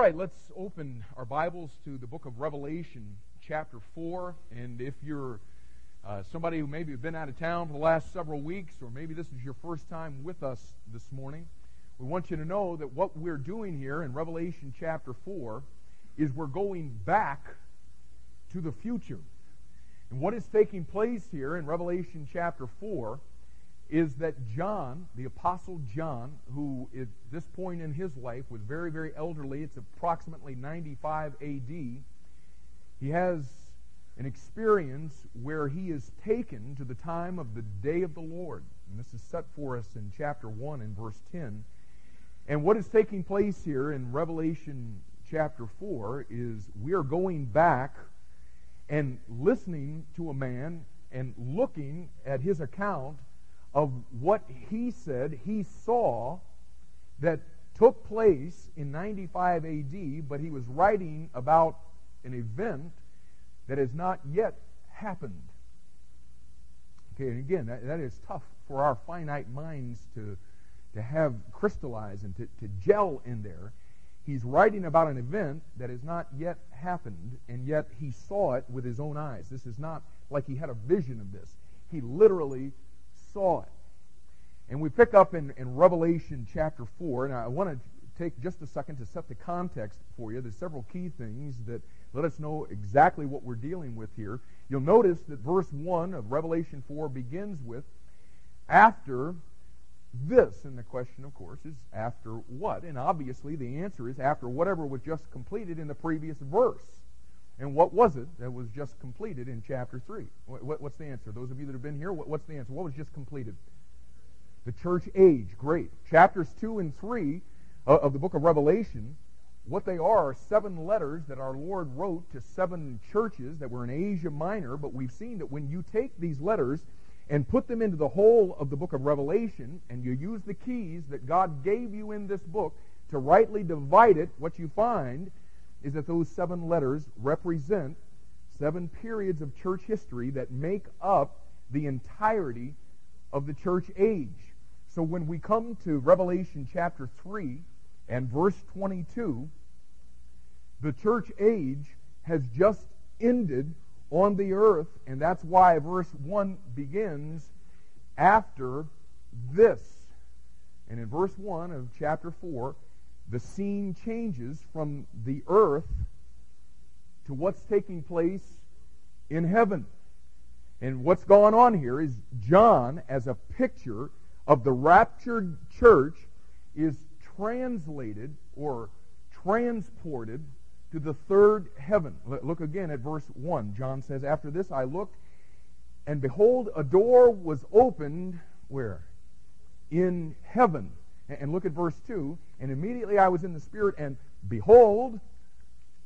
right, let's open our Bibles to the book of Revelation, chapter 4. And if you're uh, somebody who maybe has been out of town for the last several weeks, or maybe this is your first time with us this morning, we want you to know that what we're doing here in Revelation chapter 4 is we're going back to the future. And what is taking place here in Revelation chapter 4 is that John, the Apostle John, who at this point in his life was very, very elderly, it's approximately 95 AD, he has an experience where he is taken to the time of the day of the Lord. And this is set for us in chapter 1 and verse 10. And what is taking place here in Revelation chapter 4 is we are going back and listening to a man and looking at his account of what he said he saw that took place in 95 AD, but he was writing about an event that has not yet happened. Okay, and again, that, that is tough for our finite minds to, to have crystallized and to, to gel in there. He's writing about an event that has not yet happened, and yet he saw it with his own eyes. This is not like he had a vision of this. He literally saw it. And we pick up in, in Revelation chapter 4, and I want to take just a second to set the context for you. There's several key things that let us know exactly what we're dealing with here. You'll notice that verse 1 of Revelation 4 begins with, after this. And the question, of course, is after what? And obviously the answer is after whatever was just completed in the previous verse. And what was it that was just completed in chapter 3? what's the answer? Those of you that have been here, what's the answer? What was just completed? The church age. Great. Chapters 2 and 3 uh, of the book of Revelation, what they are are seven letters that our Lord wrote to seven churches that were in Asia Minor, but we've seen that when you take these letters and put them into the whole of the book of Revelation, and you use the keys that God gave you in this book to rightly divide it, what you find is that those seven letters represent seven periods of church history that make up the entirety of the church age. So when we come to Revelation chapter 3 and verse 22, the church age has just ended on the earth, and that's why verse 1 begins after this. And in verse 1 of chapter 4, the scene changes from the earth to what's taking place in heaven. And what's going on here is John, as a picture of the raptured church, is translated or transported to the third heaven. Look again at verse 1. John says, After this I looked, and behold, a door was opened, where? In heaven. And look at verse 2. And immediately I was in the Spirit, and behold,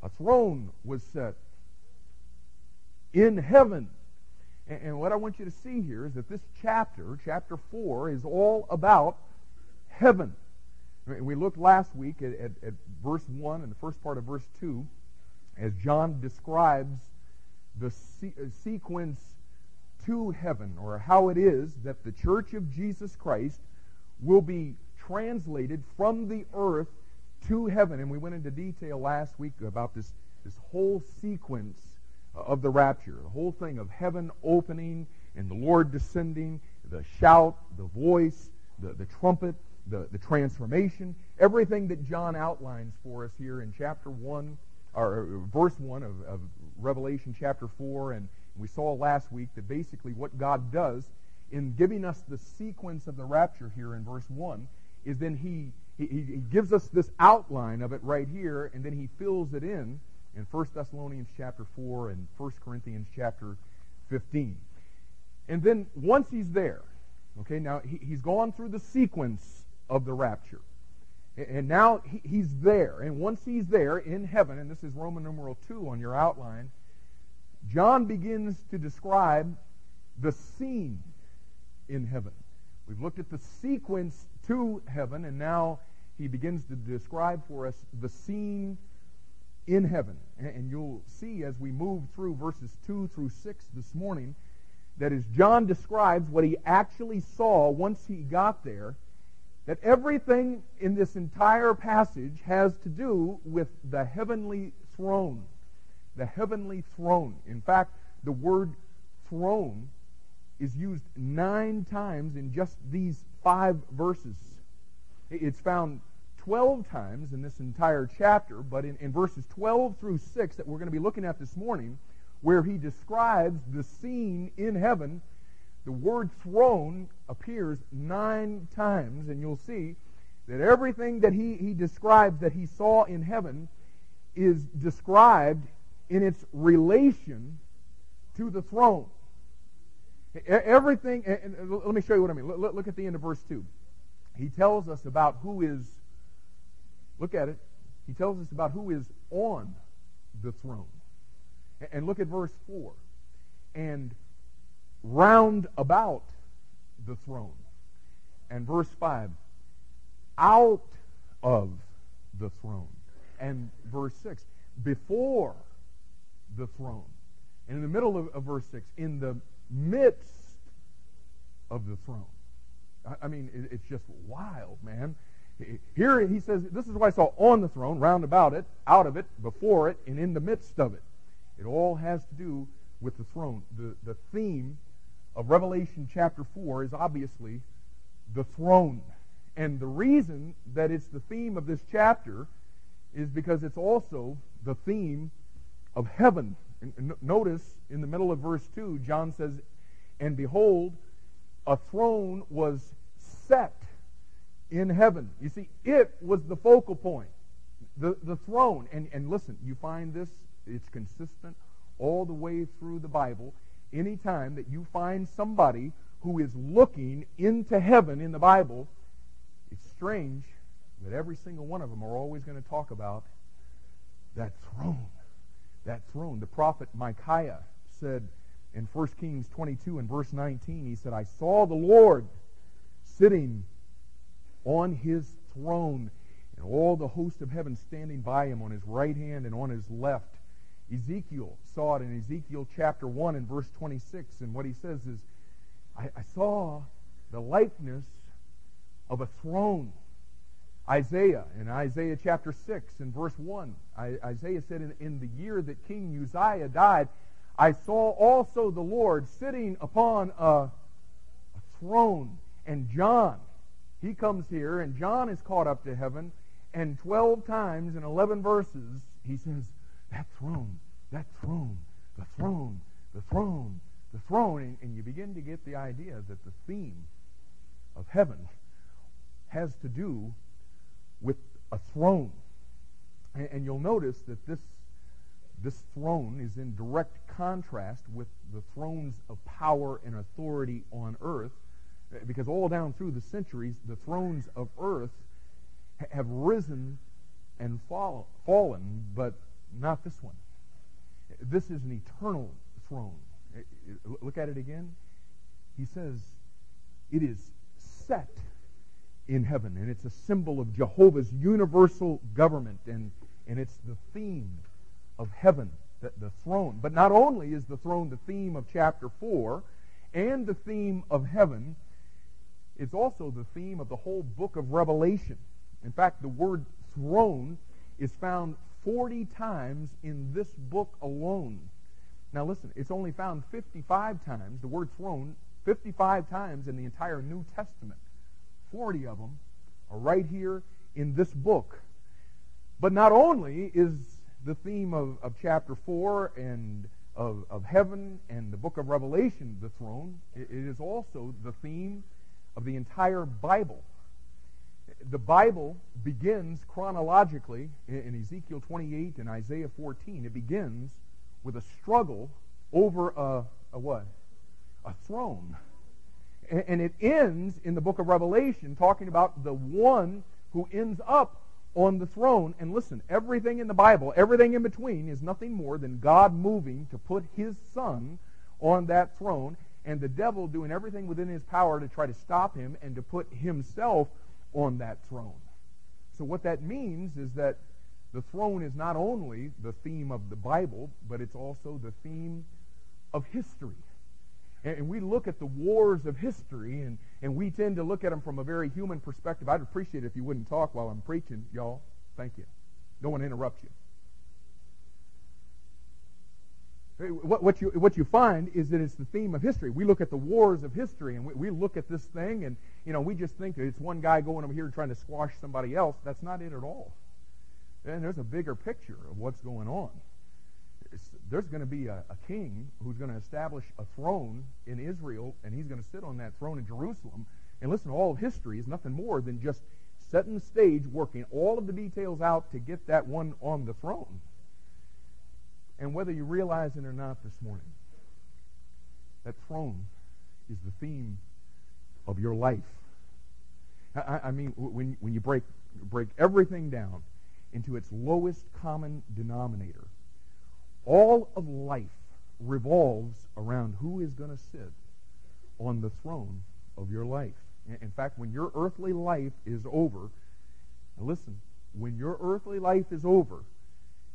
a throne was set in heaven. And what I want you to see here is that this chapter, chapter 4, is all about heaven. We looked last week at, at, at, verse 1 and the first part of verse 2 as John describes the se- uh, sequence to heaven, or how it is that the church of Jesus Christ will be translated from the earth to heaven. And we went into detail last week about this, this whole sequence of the rapture, the whole thing of heaven opening and the Lord descending, the shout, the voice, the, the trumpet, the, the transformation, everything that John outlines for us here in chapter 1, or verse 1 of, of Revelation chapter 4. And we saw last week that basically what God does in giving us the sequence of the rapture here in verse 1 is then he, he, he gives us this outline of it right here, and then he fills it in in 1 Thessalonians chapter 4 and 1 Corinthians chapter 15. And then once he's there, okay, now he, he's gone through the sequence of the rapture. And now he's there. And once he's there in heaven, and this is Roman numeral 2 on your outline, John begins to describe the scene in heaven. We've looked at the sequence to heaven, and now he begins to describe for us the scene in heaven. And you'll see as we move through verses 2 through 6 this morning that as John describes what he actually saw once he got there, that everything in this entire passage has to do with the heavenly throne. The heavenly throne. In fact, the word throne is used nine times in just these five verses. It's found 12 times in this entire chapter, but in, in verses 12 through 6 that we're going to be looking at this morning, where he describes the scene in heaven, the word throne appears nine times, and you'll see that everything that he, he describes that he saw in heaven is described in its relation to the throne. Everything, and let me show you what I mean. Look at the end of verse 2. He tells us about who is, look at it, he tells us about who is on the throne. And look at verse 4. And round about the throne. And verse 5. Out of the throne. And verse 6. Before the throne. And in the middle of, of verse 6. In the midst of the throne. I, I mean, it, it's just wild, man. Here he says, This is what I saw on the throne, round about it, out of it, before it, and in the midst of it. It all has to do with the throne. The, the theme of Revelation chapter 4 is obviously the throne. And the reason that it's the theme of this chapter is because it's also the theme of heaven. Notice in the middle of verse 2, John says, And behold, a throne was set in heaven. You see, it was the focal point, the, the throne. And, and listen, you find this, it's consistent all the way through the Bible. Anytime that you find somebody who is looking into heaven in the Bible, it's strange that every single one of them are always going to talk about that throne. That throne. The prophet Micaiah said in 1 Kings 22 and verse 19, he said, I saw the Lord sitting on his throne, and all the host of heaven standing by him on his right hand and on his left. Ezekiel saw it in Ezekiel chapter 1 and verse 26, and what he says is, I, I saw the likeness of a throne. Isaiah, in Isaiah chapter 6 and verse 1, Isaiah said, in, the year that King Uzziah died, I saw also the Lord sitting upon a, a throne. And John, he comes here, and John is caught up to heaven, and 12 times in 11 verses, he says, That throne, that throne, the throne, the throne, the throne. And, and you begin to get the idea that the theme of heaven has to do with a throne. And, and you'll notice that this, this throne is in direct contrast with the thrones of power and authority on earth because all down through the centuries, the thrones of earth have risen and fall, fallen, but not this one. This is an eternal throne. Look at it again. He says, it is set in heaven, and it's a symbol of Jehovah's universal government, and, and it's the theme of heaven, the, the throne. But not only is the throne the theme of chapter 4 and the theme of heaven, it's also the theme of the whole book of Revelation. In fact, the word throne is found 40 times in this book alone. Now listen, it's only found 55 times, the word throne, 55 times in the entire New Testament. 40 of them are right here in this book. But not only is the theme of, of chapter 4 and of, of heaven and the book of Revelation the throne, it, it is also the theme of the entire Bible. The Bible begins chronologically in Ezekiel 28 and Isaiah 14. It begins with a struggle over a, a what? A throne. And it ends in the book of Revelation talking about the one who ends up on the throne. And listen, everything in the Bible, everything in between, is nothing more than God moving to put his son on that throne and the devil doing everything within his power to try to stop him and to put himself on that throne. So what that means is that the throne is not only the theme of the Bible, but it's also the theme of history. And we look at the wars of history, and, and we tend to look at them from a very human perspective. I'd appreciate it if you wouldn't talk while I'm preaching, y'all. Thank you. Don't want to interrupt you. What, what, you, what you find is that it's the theme of history. We look at the wars of history, and we, we look at this thing, and you know we just think it's one guy going over here trying to squash somebody else. That's not it at all. And there's a bigger picture of what's going on. There's going to be a, a king who's going to establish a throne in Israel, and he's going to sit on that throne in Jerusalem. And listen, all of history is nothing more than just setting the stage, working all of the details out to get that one on the throne. And whether you realize it or not this morning, that throne is the theme of your life. I, I mean, when, when you break, break everything down into its lowest common denominator, all of life revolves around who is going to sit on the throne of your life. In fact, when your earthly life is over, listen, when your earthly life is over,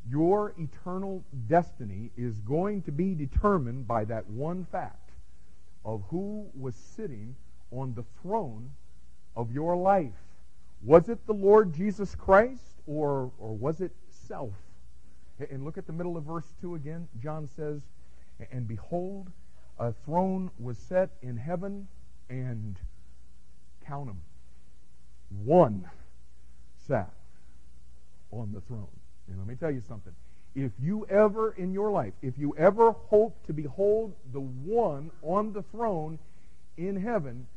your eternal destiny is going to be determined by that one fact of who was sitting on the throne of your life. Was it the Lord Jesus Christ or, or was it self? And look at the middle of verse 2 again. John says, And behold, a throne was set in heaven, and count them. One sat on the throne. And let me tell you something. If you ever in your life, if you ever hope to behold the one on the throne in heaven,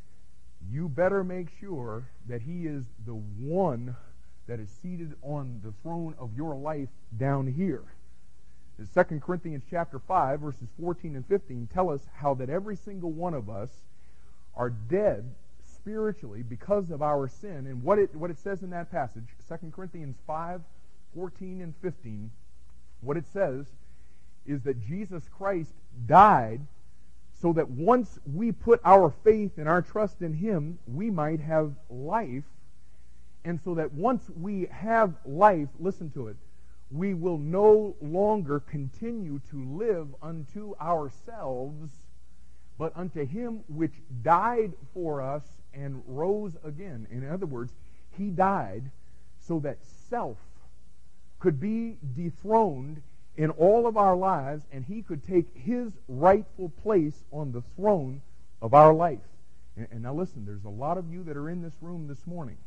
you better make sure that he is the one that is seated on the throne of your life down here. 2 Corinthians chapter 5 verses 14 and 15 tell us how that every single one of us are dead spiritually because of our sin and what it what it says in that passage 2 Corinthians 5 14 and 15, what it says is that Jesus Christ died so that once we put our faith and our trust in Him, we might have life. And so that once we have life, listen to it, we will no longer continue to live unto ourselves, but unto Him which died for us and rose again. In other words, He died so that self could be dethroned in all of our lives, and he could take his rightful place on the throne of our life. And, and, now listen, there's a lot of you that are in this room this morning,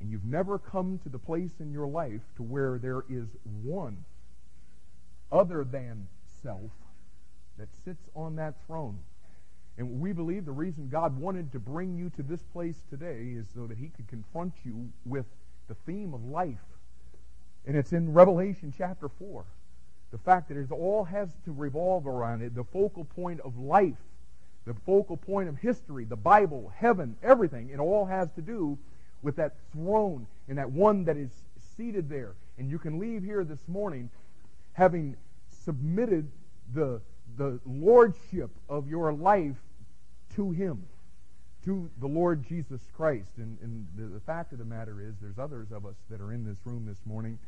and you've never come to the place in your life to where there is one other than self that sits on that throne. And we believe the reason God wanted to bring you to this place today is so that he could confront you with the theme of life and it's in Revelation chapter 4. The fact that it all has to revolve around it, the focal point of life, the focal point of history, the Bible, heaven, everything, it all has to do with that throne and that one that is seated there. And you can leave here this morning having submitted the, the lordship of your life to Him, to the Lord Jesus Christ. And, and the, the fact of the matter is, there's others of us that are in this room this morning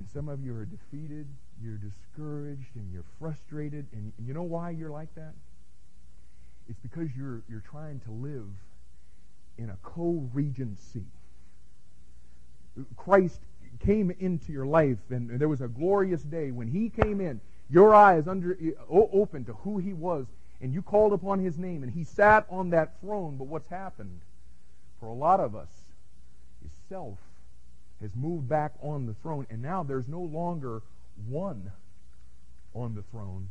and some of you are defeated, you're discouraged, and you're frustrated. And, and you know why you're like that? It's because you're, you're trying to live in a co-regency. Christ came into your life, and there was a glorious day when he came in. Your eyes under open to who he was, and you called upon his name, and he sat on that throne. But what's happened for a lot of us is self has moved back on the throne, and now there's no longer one on the throne.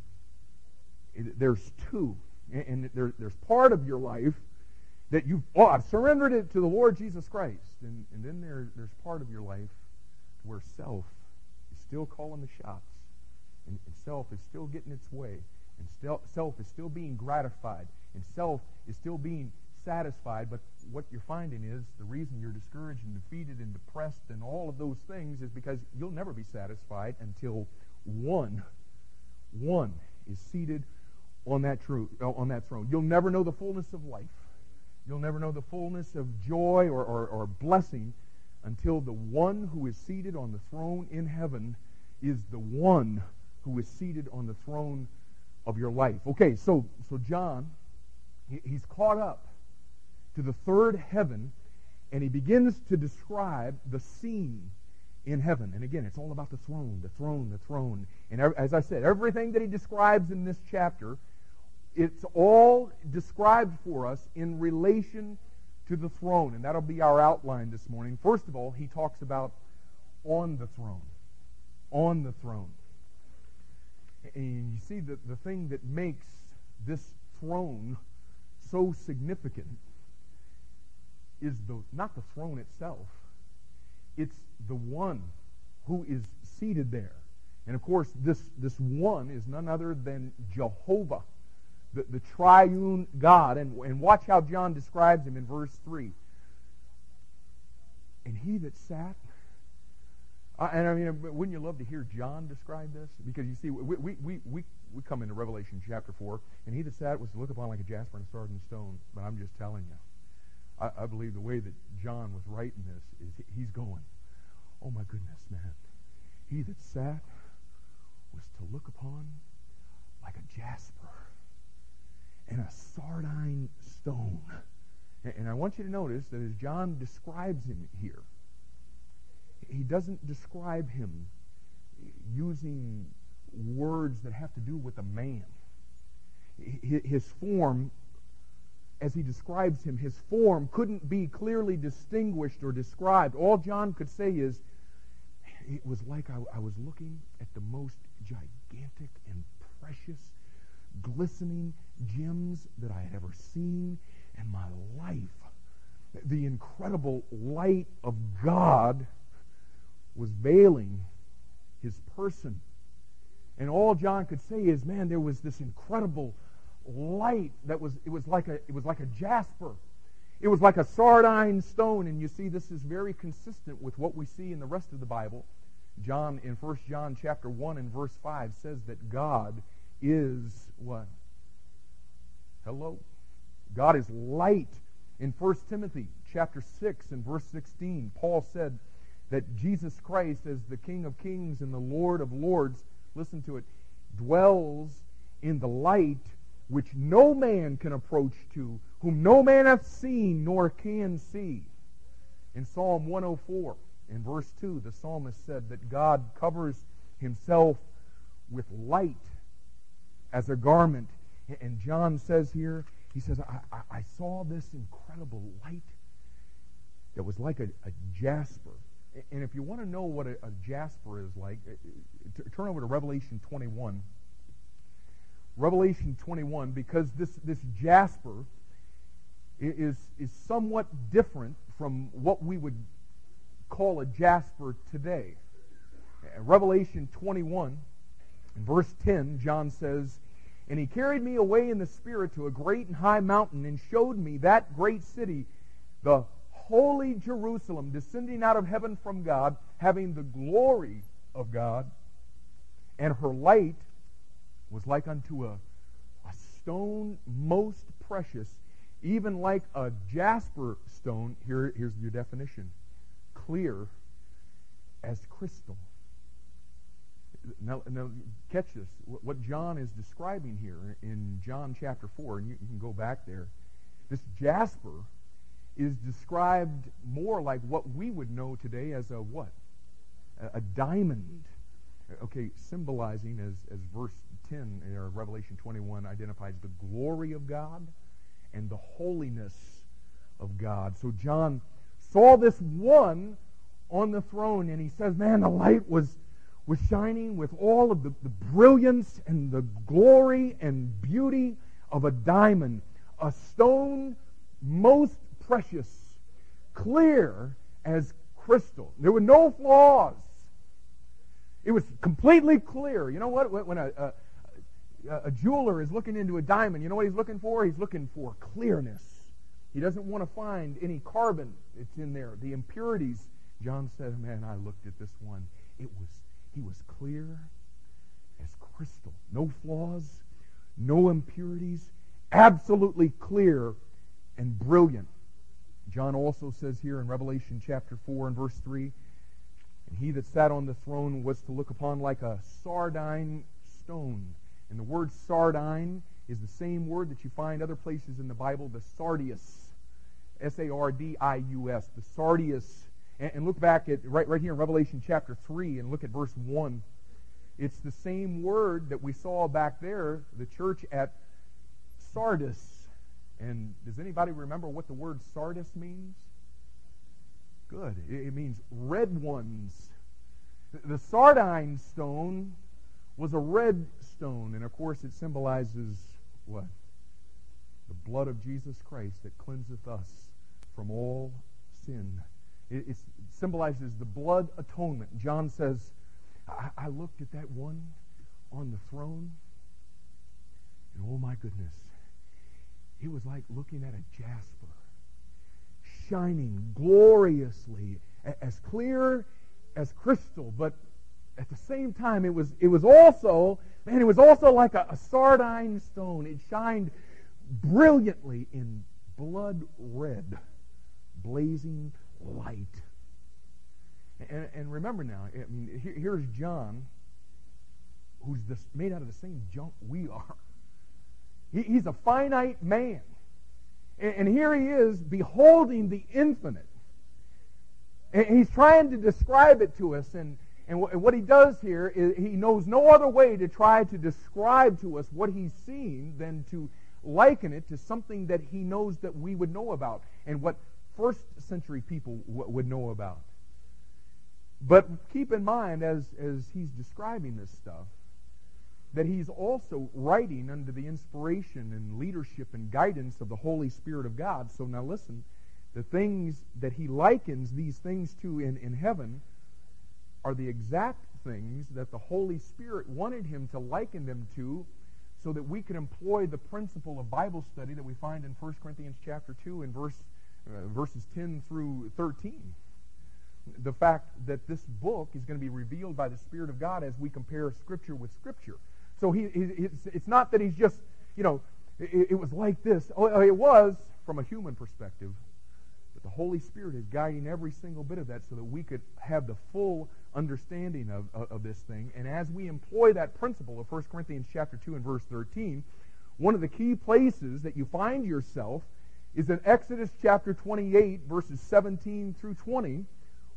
There's two. And there's part of your life that you've, oh, I've surrendered it to the Lord Jesus Christ. And, and then there, there's part of your life where self is still calling the shots. And, and self is still getting its way. And still, self is still being gratified. And self is still being satisfied, but what you're finding is the reason you're discouraged and defeated and depressed and all of those things is because you'll never be satisfied until one, one is seated on that, tru- uh, on that throne. You'll never know the fullness of life. You'll never know the fullness of joy or, or, or blessing until the one who is seated on the throne in heaven is the one who is seated on the throne of your life. Okay, so, so John, he, he's caught up to the third heaven, and he begins to describe the scene in heaven. And again, it's all about the throne, the throne, the throne. And as I said, everything that he describes in this chapter, it's all described for us in relation to the throne. And that'll be our outline this morning. First of all, he talks about on the throne. On the throne. And you see, that the thing that makes this throne so significant is the not the throne itself. It's the one who is seated there. And of course, this, this one is none other than Jehovah, the, the triune God. And, and watch how John describes him in verse 3. And he that sat and I mean, wouldn't you love to hear John describe this? Because you see, we, we, we, we, we come into Revelation chapter 4, and he that sat was to look upon like a jasper and a sardine stone. But I'm just telling you, I, I believe the way that John was writing this is he's going, oh my goodness, man. He that sat was to look upon like a jasper and a sardine stone. And, I want you to notice that as John describes him here, he doesn't describe him using words that have to do with a man. His form, as he describes him, his form couldn't be clearly distinguished or described. All John could say is, it was like I, I was looking at the most gigantic and precious, glistening gems that I had ever seen in my life. The incredible light of God was veiling his person. And all John could say is, man, there was this incredible light that was it was like a it was like a jasper. It was like a sardine stone, and you see this is very consistent with what we see in the rest of the Bible. John in 1 John chapter 1 and verse 5 says that God is what? Hello. God is light. In 1 Timothy chapter 6 and verse 16, Paul said, that Jesus Christ, as the King of kings and the Lord of lords, listen to it, dwells in the light which no man can approach to, whom no man hath seen nor can see. In Psalm 104, in verse 2, the psalmist said that God covers himself with light as a garment. And John says here, he says, I, I, I saw this incredible light that was like a, a jasper and if you want to know what a, a jasper is like, uh, uh, t- turn over to Revelation 21. Revelation 21, because this, this jasper is, is somewhat different from what we would call a jasper today. Revelation 21, in verse 10, John says, And he carried me away in the Spirit to a great and high mountain and showed me that great city, the holy Jerusalem descending out of heaven from God, having the glory of God, and her light was like unto a, a stone most precious, even like a jasper stone. Here, here's your definition clear as crystal. Now, now, catch this. What John is describing here in John chapter 4, and you, you can go back there. This jasper is described more like what we would know today as a what? A, a diamond. Okay, symbolizing as, as verse 10 in Revelation 21 identifies the glory of God and the holiness of God. So John saw this one on the throne and he says, man, the light was, was shining with all of the, the brilliance and the glory and beauty of a diamond, a stone most precious, clear as crystal. There were no flaws. It was completely clear. You know what? When a, a, a jeweler is looking into a diamond, you know what he's looking for? He's looking for clearness. He doesn't want to find any carbon that's in there, the impurities. John said, Man, I looked at this one. It was he was clear as crystal. No flaws, no impurities, absolutely clear and brilliant. John also says here in Revelation chapter 4 and verse 3, And he that sat on the throne was to look upon like a sardine stone. And the word sardine is the same word that you find other places in the Bible, the sardius, S-A-R-D-I-U-S, the sardius. And, and look back at right, right here in Revelation chapter 3 and look at verse 1. It's the same word that we saw back there, the church at Sardis. And does anybody remember what the word Sardis means? Good. It means red ones. The sardine stone was a red stone, and of course it symbolizes what? The blood of Jesus Christ that cleanseth us from all sin. It, it symbolizes the blood atonement. John says, I, I looked at that one on the throne, and oh my goodness, it was like looking at a jasper, shining gloriously, as clear as crystal, but at the same time, it was, it was also, man, it was also like a, a sardine stone. It shined brilliantly in blood red, blazing light. And, and remember now, I mean, here, here's John, who's this, made out of the same junk we are. He, he's a finite man. And, and here he is beholding the infinite. And he's trying to describe it to us. And, and what he does here is he knows no other way to try to describe to us what he's seeing than to liken it to something that he knows that we would know about and what first century people w- would know about. But keep in mind, as, as he's describing this stuff, that he's also writing under the inspiration and leadership and guidance of the Holy Spirit of God. So now listen, the things that he likens these things to in, in heaven are the exact things that the Holy Spirit wanted him to liken them to so that we could employ the principle of Bible study that we find in 1 Corinthians chapter 2 and verse, uh, verses 10 through 13. The fact that this book is going to be revealed by the Spirit of God as we compare Scripture with Scripture. So he, he it's, it's, not that he's just, you know, it, it was like this. Oh, it was from a human perspective, but the Holy Spirit is guiding every single bit of that so that we could have the full understanding of, of, of, this thing. And as we employ that principle of 1 Corinthians chapter 2 and verse 13, one of the key places that you find yourself is in Exodus chapter 28, verses 17 through 20,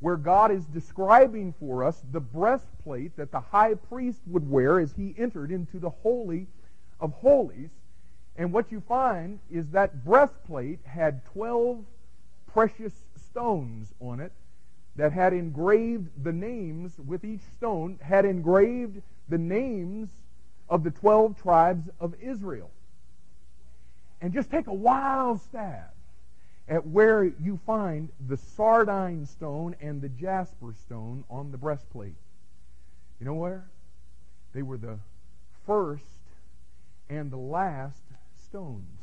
where God is describing for us the breastplate that the high priest would wear as he entered into the Holy of Holies. And what you find is that breastplate had 12 precious stones on it that had engraved the names with each stone, had engraved the names of the 12 tribes of Israel. And just take a wild stab at where you find the sardine stone and the jasper stone on the breastplate. You know where? They were the first and the last stones.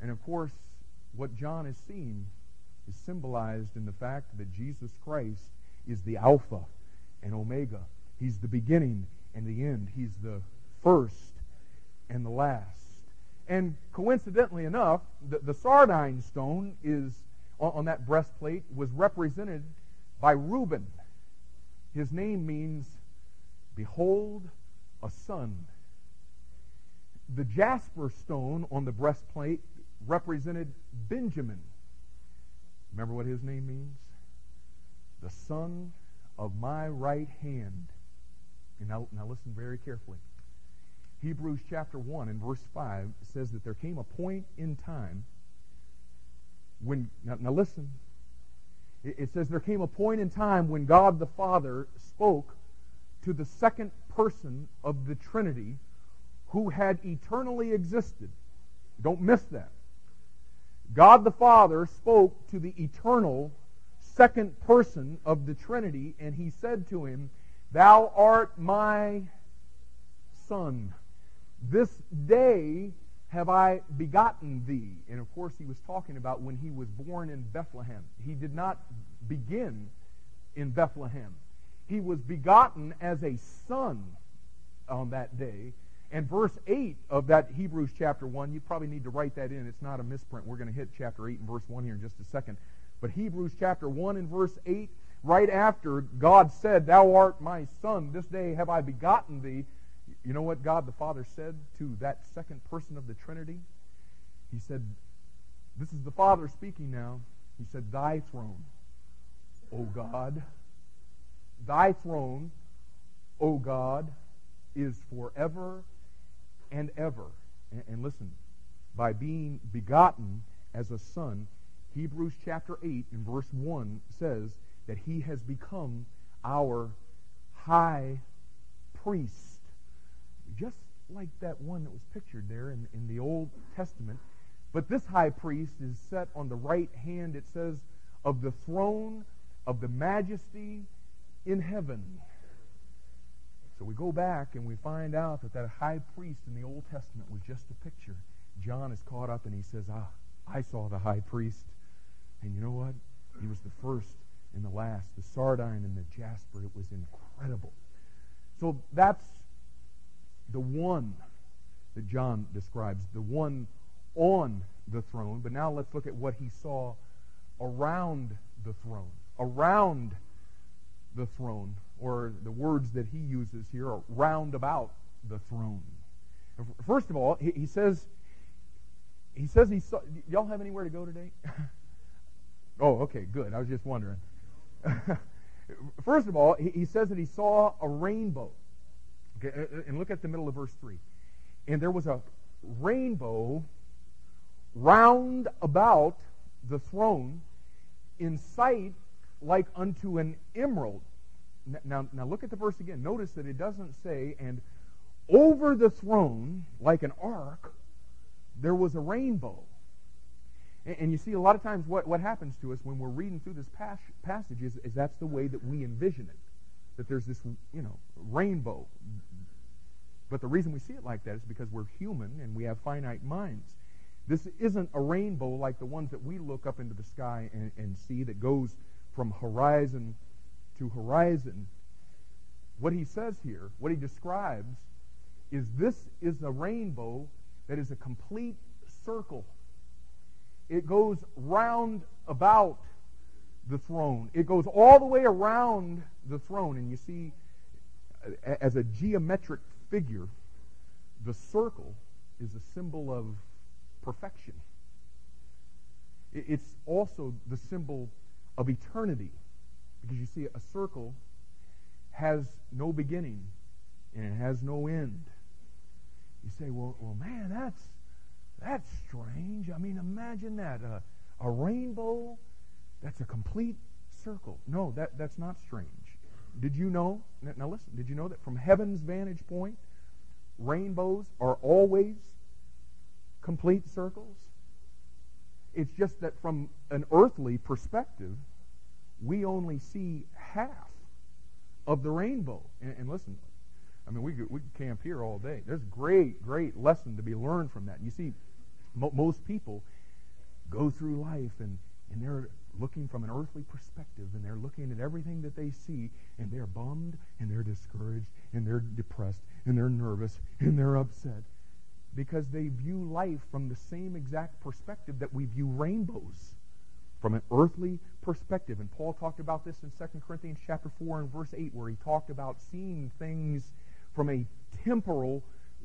And of course, what John is seeing is symbolized in the fact that Jesus Christ is the Alpha and Omega. He's the beginning and the end. He's the first and the last. And coincidentally enough, the, the sardine stone is on, on that breastplate was represented by Reuben. His name means, Behold, a son. The jasper stone on the breastplate represented Benjamin. Remember what his name means? The son of my right hand. And now, now listen very carefully. Hebrews chapter 1 and verse 5 says that there came a point in time when, now, now listen, it, it says there came a point in time when God the Father spoke to the second person of the Trinity who had eternally existed. Don't miss that. God the Father spoke to the eternal second person of the Trinity, and he said to him, Thou art my son. This day have I begotten thee. And of course, he was talking about when he was born in Bethlehem. He did not begin in Bethlehem. He was begotten as a son on that day and verse 8 of that Hebrews chapter 1, you probably need to write that in. It's not a misprint. We're going to hit chapter 8 and verse 1 here in just a second. But Hebrews chapter 1 and verse 8, right after God said, Thou art my son, this day have I begotten thee. You know what God the Father said to that second person of the Trinity? He said, This is the Father speaking now. He said, Thy throne, O God, thy throne, O God, is forever and ever. And, and listen, by being begotten as a son, Hebrews chapter 8 and verse 1 says that he has become our high priest. Just like that one that was pictured there in, in the Old Testament. But this high priest is set on the right hand, it says, of the throne of the majesty in heaven. So we go back and we find out that that high priest in the Old Testament was just a picture. John is caught up and he says, Ah, I saw the high priest. And you know what? He was the first and the last, the sardine and the jasper. It was incredible. So that's the one that John describes, the one on the throne. But now let's look at what he saw around the throne. Around the throne, or the words that he uses here are round about the throne. First of all, he, he says, he says he saw. Y'all have anywhere to go today? oh, okay, good. I was just wondering. First of all, he, he says that he saw a rainbow. Uh, uh, and look at the middle of verse 3. And there was a rainbow round about the throne in sight like unto an emerald. Now, now look at the verse again. Notice that it doesn't say, and over the throne, like an ark, there was a rainbow. And, and you see, a lot of times what, what happens to us when we're reading through this pas- passage is, is that's the way that we envision it. That there's this, you know, rainbow. But the reason we see it like that is because we're human and we have finite minds. This isn't a rainbow like the ones that we look up into the sky and, and see that goes from horizon to horizon. What he says here, what he describes, is this is a rainbow that is a complete circle. It goes round about the throne. It goes all the way around the throne. And you see, as a geometric figure, the circle is a symbol of perfection. It's also the symbol of eternity. Because you see, a circle has no beginning and it has no end. You say, well, well man, that's, that's strange. I mean, imagine that. Uh, a rainbow that's a complete circle. No, that, that's not strange. Did you know? Now listen, did you know that from heaven's vantage point, rainbows are always complete circles? It's just that from an earthly perspective, we only see half of the rainbow. And, and listen, I mean, we could, we could camp here all day. There's great, great lesson to be learned from that. You see, mo- most people go through life and, and they're looking from an earthly perspective and they're looking at everything that they see and they're bummed and they're discouraged and they're depressed and they're nervous and they're upset because they view life from the same exact perspective that we view rainbows from an earthly perspective. And Paul talked about this in 2 Corinthians chapter 4 and verse 8 where he talked about seeing things from a temporal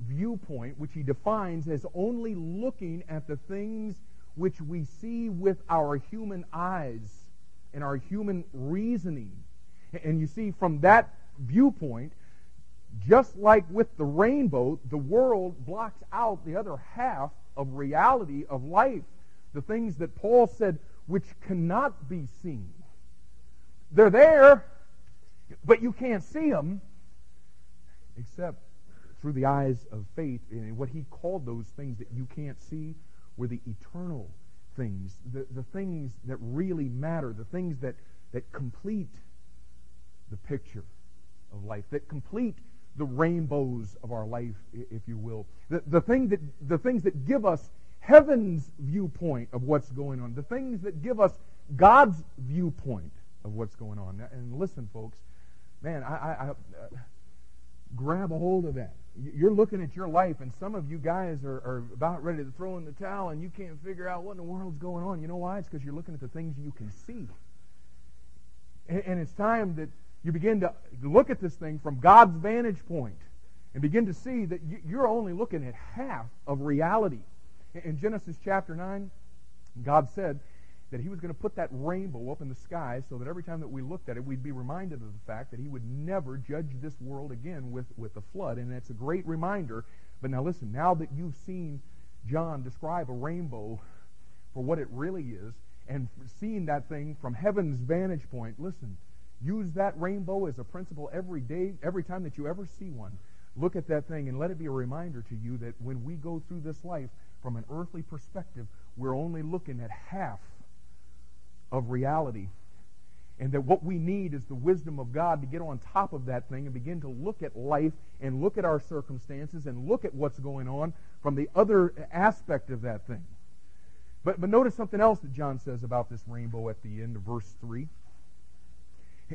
viewpoint which he defines as only looking at the things which we see with our human eyes and our human reasoning. And you see from that viewpoint just like with the rainbow, the world blocks out the other half of reality of life. The things that Paul said which cannot be seen. They're there, but you can't see them except through the eyes of faith. And what he called those things that you can't see were the eternal things, the, the things that really matter, the things that, that complete the picture of life, that complete the rainbows of our life, if you will. The, the, thing that, the things that give us heaven's viewpoint of what's going on, the things that give us God's viewpoint of what's going on. And listen, folks, man, I, I, I uh, grab a hold of that. You're looking at your life, and some of you guys are, are about ready to throw in the towel, and you can't figure out what in the world's going on. You know why? It's because you're looking at the things you can see. And, and it's time that you begin to look at this thing from God's vantage and begin to see that you're only looking at half of reality. In Genesis chapter 9, God said that he was going to put that rainbow up in the sky so that every time that we looked at it, we'd be reminded of the fact that he would never judge this world again with, with a flood. And that's a great reminder. But now listen, now that you've seen John describe a rainbow for what it really is, and seeing that thing from heaven's vantage point, listen, use that rainbow as a principle every day, every time that you ever see one. Look at that thing and let it be a reminder to you that when we go through this life from an earthly perspective, we're only looking at half of reality. And that what we need is the wisdom of God to get on top of that thing and begin to look at life and look at our circumstances and look at what's going on from the other aspect of that thing. But, but notice something else that John says about this rainbow at the end of verse 3.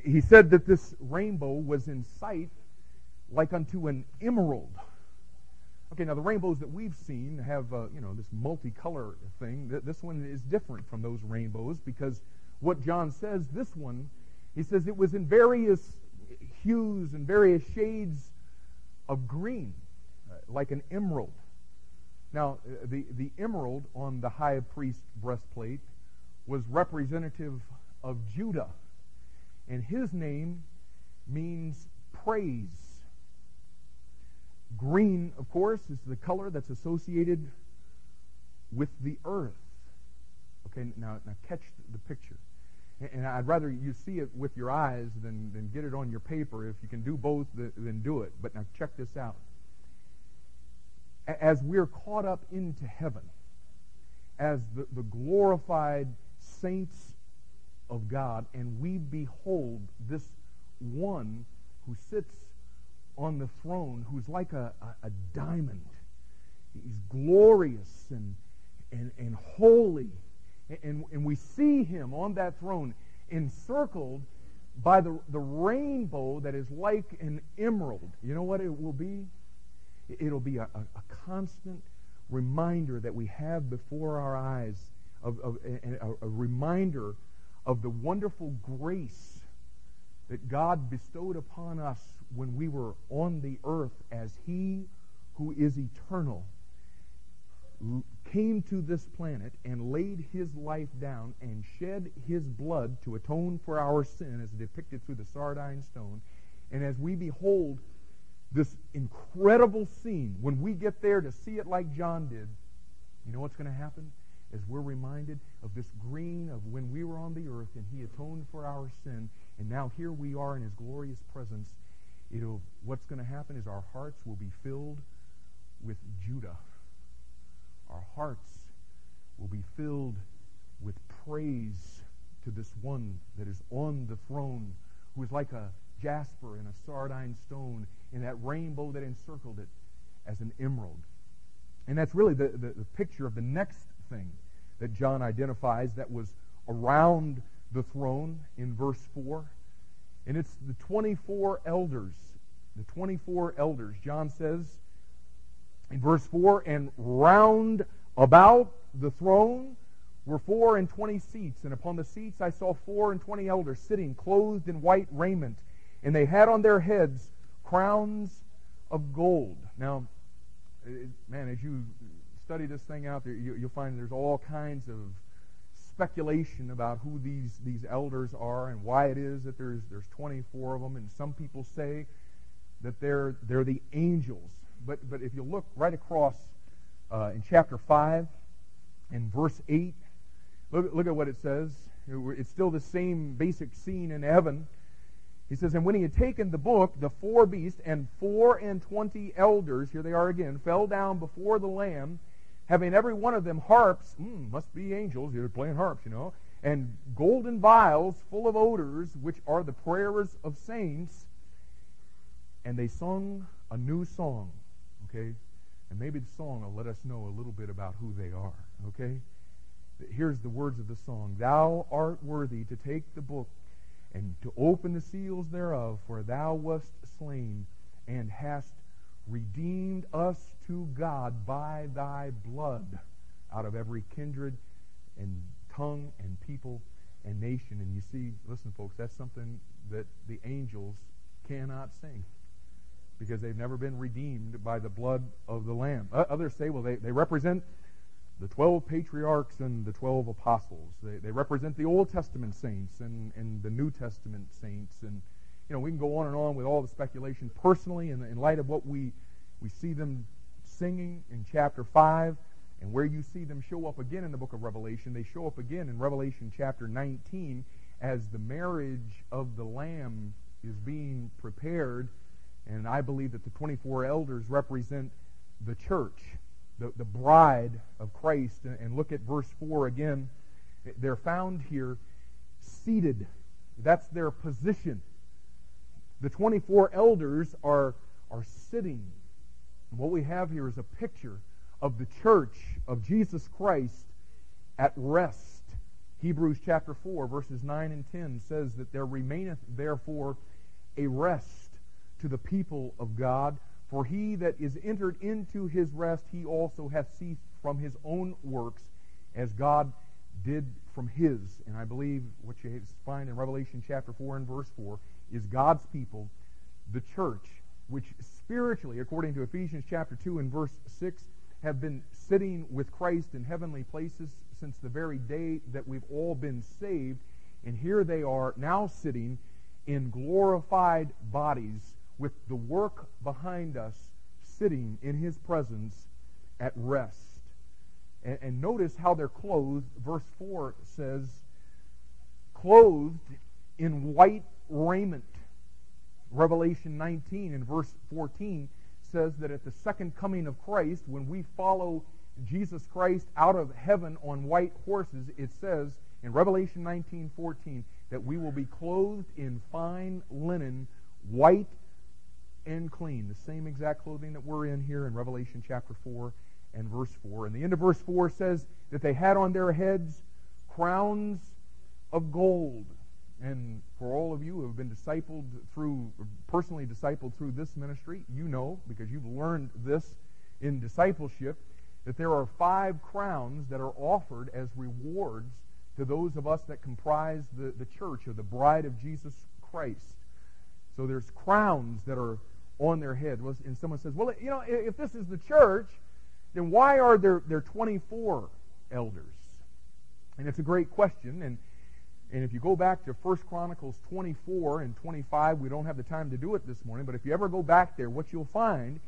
He said that this rainbow was in sight like unto an emerald. Okay, now the rainbows that we've seen have, uh, you know, this multicolor thing. This one is different from those rainbows because what John says, this one, he says it was in various hues and various shades of green, uh, like an emerald. Now, uh, the, the emerald on the high priest breastplate was representative of Judah. And his name means praise. Green, of course, is the color that's associated with the earth. Okay, now, now catch the picture. And I'd rather you see it with your eyes than, than get it on your paper. If you can do both, then do it. But now check this out as we're caught up into heaven, as the, the glorified saints of God, and we behold this one who sits on the throne, who's like a, a, a diamond. He's glorious and, and, and holy. And, and we see him on that throne encircled by the, the rainbow that is like an emerald. You know what it will be? It'll be a, a, a constant reminder that we have before our eyes, of, of a, a reminder of the wonderful grace that God bestowed upon us when we were on the earth as He who is eternal came to this planet and laid his life down and shed his blood to atone for our sin as depicted through the sardine stone. And as we behold this incredible scene, when we get there to see it like John did, you know what's going to happen? As we're reminded of this green of when we were on the earth and he atoned for our sin, and now here we are in his glorious presence. It'll, what's going to happen is our hearts will be filled with Judah. Our hearts will be filled with praise to this one that is on the throne, who is like a jasper and a sardine stone, and that rainbow that encircled it as an emerald. And that's really the, the, the picture of the next thing that John identifies that was around the throne in verse 4. And it's the 24 elders. The 24 elders. John says in verse 4 And round about the throne were four and twenty seats, and upon the seats I saw four and twenty elders sitting, clothed in white raiment, and they had on their heads crowns of gold. Now, uh, man, as you study this thing out there, you, will find there's all kinds of speculation about who these, these elders are and why it is that there's, there's 24 of them. And some people say that they're, they're the angels. But, but if you look right across uh, in chapter 5 and verse 8, look, look at what it says. It's still the same basic scene in heaven. He says, And when he had taken the book, the four beasts and four and twenty elders, here they are again, fell down before the Lamb, having every one of them harps, mm, must be angels, they're playing harps, you know, and golden vials full of odors, which are the prayers of saints. And they sung a new song, okay? And maybe the song will let us know a little bit about who they are, okay? Here's the words of the song Thou art worthy to take the book and to open the seals thereof, for thou wast slain and hast redeemed us to God by thy blood out of every kindred and tongue and people and nation. And you see, listen, folks, that's something that the angels cannot sing. Because they've never been redeemed by the blood of the Lamb. Others say, well, they, they represent the 12 patriarchs and the 12 apostles. They, they represent the Old Testament saints and, and the New Testament saints. And, you know, we can go on and on with all the speculation. Personally, in, in light of what we, we see them singing in chapter 5, and where you see them show up again in the book of Revelation, they show up again in Revelation chapter 19 as the marriage of the Lamb is being prepared. And I believe that the 24 elders represent the church the, the bride of Christ. And look at verse 4 again. They're found here seated. That's their position. The 24 elders are, are sitting. And what we have here is a picture of the church of Jesus Christ at rest. Hebrews chapter 4, verses 9 and 10 says that there remaineth therefore a rest to the people of God for he that is entered into his rest, he also hath ceased from his own works, as God did from his. And I believe what you find in Revelation chapter 4 and verse 4 is God's people, the church, which spiritually, according to Ephesians chapter 2 and verse 6, have been sitting with Christ in heavenly places since the very day that we've all been saved. And here they are now sitting in glorified bodies with the work behind us sitting in his presence at rest. And, and, notice how they're clothed. Verse 4 says, clothed in white raiment. Revelation 19 and verse 14 says that at the second coming of Christ, when we follow Jesus Christ out of heaven on white horses, it says in Revelation 19:14 that we will be clothed in fine linen, white and clean. The same exact clothing that we're in here in Revelation chapter 4 and verse 4. And the end of verse 4 says that they had on their heads crowns of gold. And for all of you who have been discipled through, personally discipled through this ministry, you know, because you've learned this in discipleship, that there are five crowns that are offered as rewards to those of us that comprise the, the church or the bride of Jesus Christ. So there's crowns that are on their head. And someone says, well, you know, if this is the church, then why are there, there 24 elders? And it's a great question. And, and if you go back to 1 Chronicles 24 and 25, we don't have the time to do it this morning, but if you ever go back there, what you'll find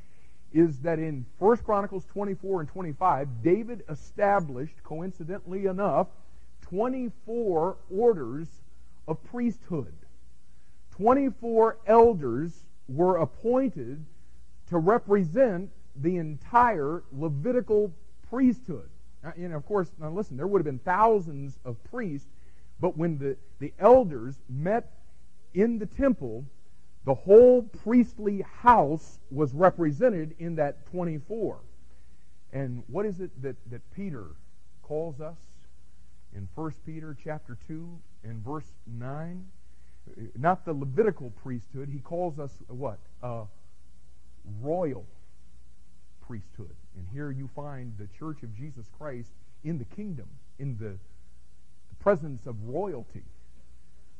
is that in 1 Chronicles 24 and 25, David established, coincidentally enough, 24 orders of priesthood. 24 elders were appointed to represent the entire Levitical priesthood. And of course, now listen, there would have been thousands of priests, but when the, the elders met in the temple, the whole priestly house was represented in that 24. And what is it that, that Peter calls us in 1 Peter chapter 2 and verse 9? Not the Levitical priesthood. He calls us what? A royal priesthood. And here you find the church of Jesus Christ in the kingdom, in the, the presence of royalty.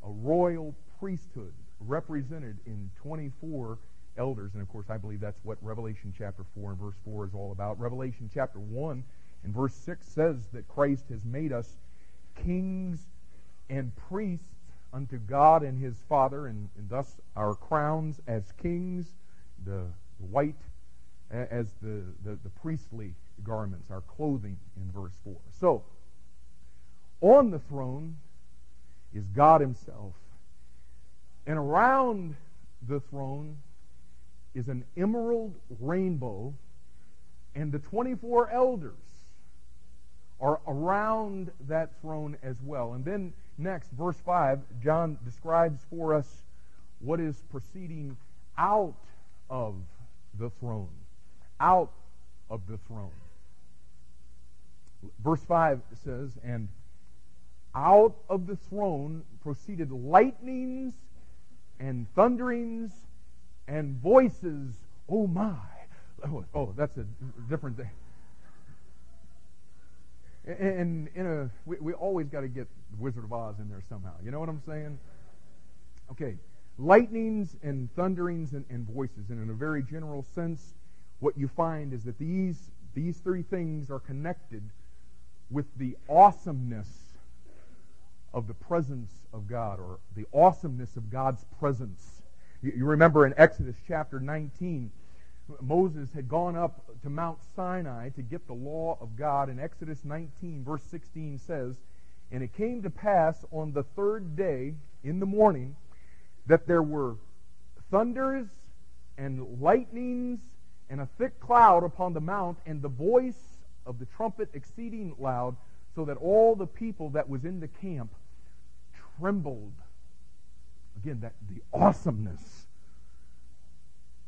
A royal priesthood represented in 24 elders. And of course, I believe that's what Revelation chapter 4 and verse 4 is all about. Revelation chapter 1 and verse 6 says that Christ has made us kings and priests unto God and his Father, and, and thus our crowns as kings, the, the white as the, the, the priestly garments, our clothing in verse 4. So, on the throne is God himself, and around the throne is an emerald rainbow, and the 24 elders are around that throne as well. And then Next, verse 5, John describes for us what is proceeding out of the throne. Out of the throne. Verse 5 says, And out of the throne proceeded lightnings and thunderings and voices. Oh my. Oh, oh that's a different thing. And in a, we, we always got to get Wizard of Oz in there somehow. You know what I'm saying? Okay. lightnings and thunderings and, and voices. And in a very general sense, what you find is that these, these three things are connected with the awesomeness of the presence of God or the awesomeness of God's presence. You, you remember in Exodus chapter 19, Moses had gone up to Mount Sinai to get the law of God. And Exodus 19, verse 16 says, And it came to pass on the third day in the morning that there were thunders and lightnings and a thick cloud upon the mount, and the voice of the trumpet exceeding loud, so that all the people that was in the camp trembled. Again, that the awesomeness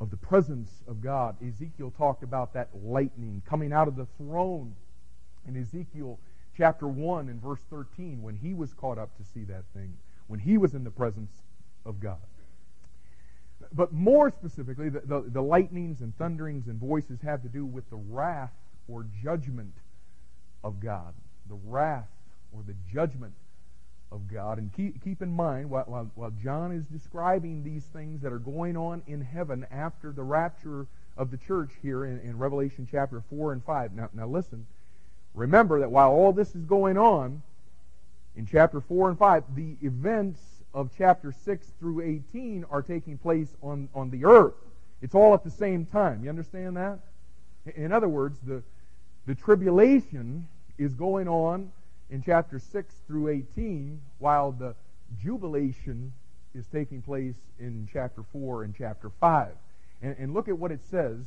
of the presence of God. Ezekiel talked about that lightning coming out of the throne in Ezekiel chapter 1 and verse 13 when he was caught up to see that thing, when he was in the presence of God. But more specifically, the, the, the lightnings and thunderings and voices have to do with the wrath or judgment of God. The wrath or the judgment of God. And keep, keep in mind, while, while, while John is describing these things that are going on in heaven after the rapture of the church here in, in Revelation chapter 4 and 5. Now, now listen, remember that while all this is going on in chapter 4 and 5, the events of chapter 6 through 18 are taking place on, on the earth. It's all at the same time. You understand that? In other words, the, the tribulation is going on in chapter 6 through 18, while the jubilation is taking place in chapter 4 and chapter 5. And, and look at what it says.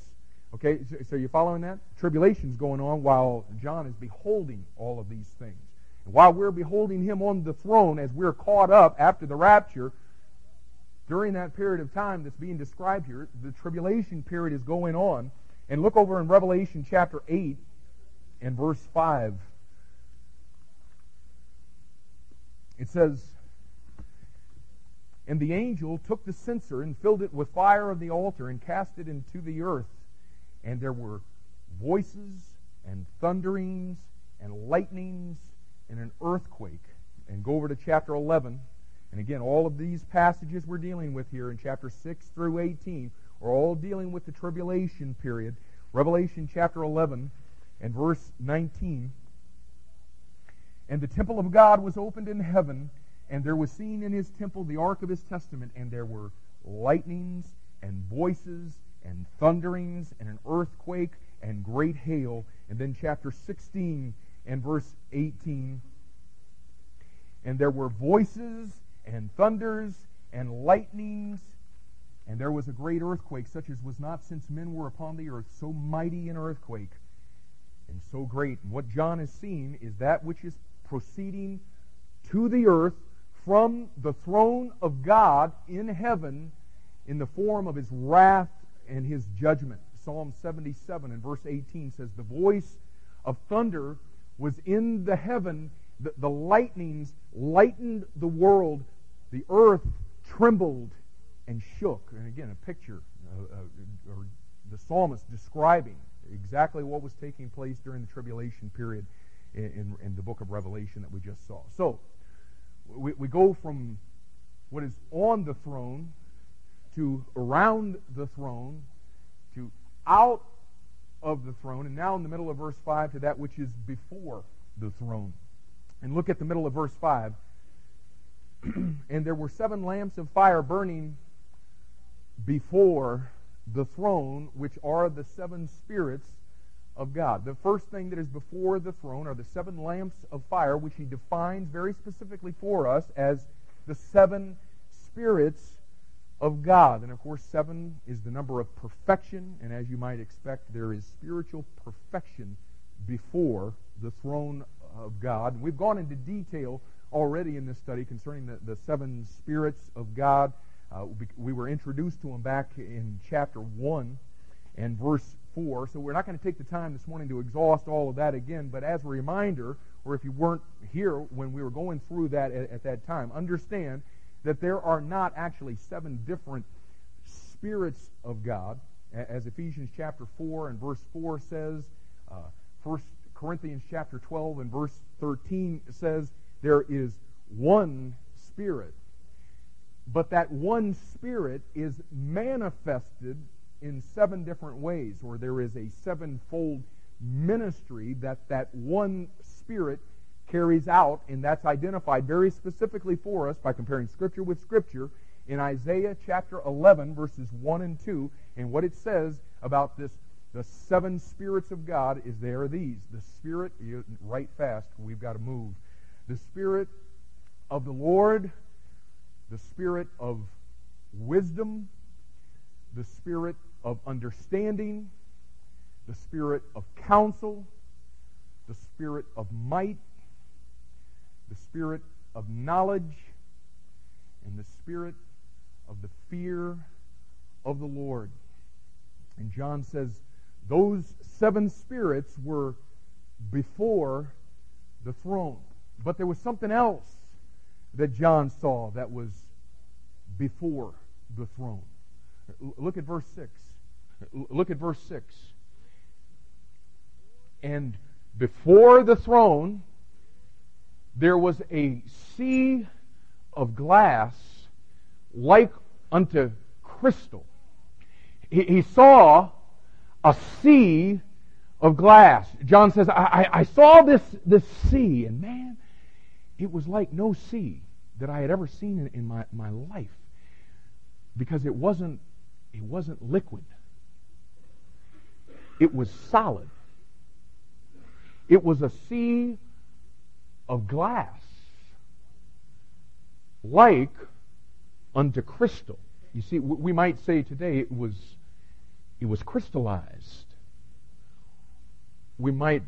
Okay, so, so you're following that? Tribulation's going on while John is beholding all of these things. And while we're beholding him on the throne as we're caught up after the rapture, during that period of time that's being described here, the tribulation period is going on. And look over in Revelation chapter 8 and verse 5. It says, And the angel took the censer and filled it with fire of the altar and cast it into the earth. And there were voices and thunderings and lightnings and an earthquake. And go over to chapter 11. And again, all of these passages we're dealing with here in chapter 6 through 18 are all dealing with the tribulation period. Revelation chapter 11 and verse 19. And the temple of God was opened in heaven, and there was seen in his temple the ark of his testament, and there were lightnings and voices and thunderings and an earthquake and great hail. And then chapter 16 and verse 18. And there were voices and thunders and lightnings, and there was a great earthquake, such as was not since men were upon the earth, so mighty an earthquake and so great. And what John is seeing is that which is proceeding to the earth from the throne of God in heaven in the form of his wrath and his judgment. Psalm 77 and verse 18 says, The voice of thunder was in the heaven, the, the lightnings lightened the world, the earth trembled and shook. And again, a picture, uh, uh, or the psalmist describing exactly what was taking place during the tribulation period in, in, the book of Revelation that we just saw. So, we, we go from what is on the throne to around the throne to out of the throne, and now in the middle of verse 5 to that which is before the throne. And look at the middle of verse 5. and there were seven lamps of fire burning before the throne, which are the seven spirits of God. The first thing that is before the throne are the seven lamps of fire, which he defines very specifically for us as the seven spirits of God. And of course, seven is the number of perfection, and as you might expect, there is spiritual perfection before the throne of God. And we've gone into detail already in this study concerning the, the seven spirits of God. Uh, we were introduced to them back in chapter 1 and verse 4. So we're not going to take the time this morning to exhaust all of that again, but as a reminder, or if you weren't here when we were going through that at, at that time, understand that there are not actually seven different spirits of God. As Ephesians chapter 4 and verse 4 says, uh, 1 Corinthians chapter 12 and verse 13 says, there is one spirit. but that one Spirit is manifested in seven different ways, or there is a sevenfold ministry that that one Spirit carries out, and that's identified very specifically for us by comparing Scripture with Scripture in Isaiah chapter 11, verses 1 and 2. And what it says about this, the seven spirits of God, is there are these. The Spirit, write fast, we've got to move. The Spirit of the Lord, the Spirit of wisdom, the Spirit of understanding, the Spirit of counsel, the Spirit of might, the Spirit of knowledge, and the Spirit of the fear of the Lord. And John says those seven spirits were before the throne. But there was something else that John saw that was before the throne. Look at verse 6. Look at verse 6. And before the throne, there was a sea of glass like unto crystal. He, saw a sea of glass. John says, I, I, I saw this, this sea, and man, it was like no sea that I had ever seen in, in my, my life because it wasn't, it wasn't liquid. It was solid. It was a sea of glass, like unto crystal. You see, we might say today it was, it was crystallized. We might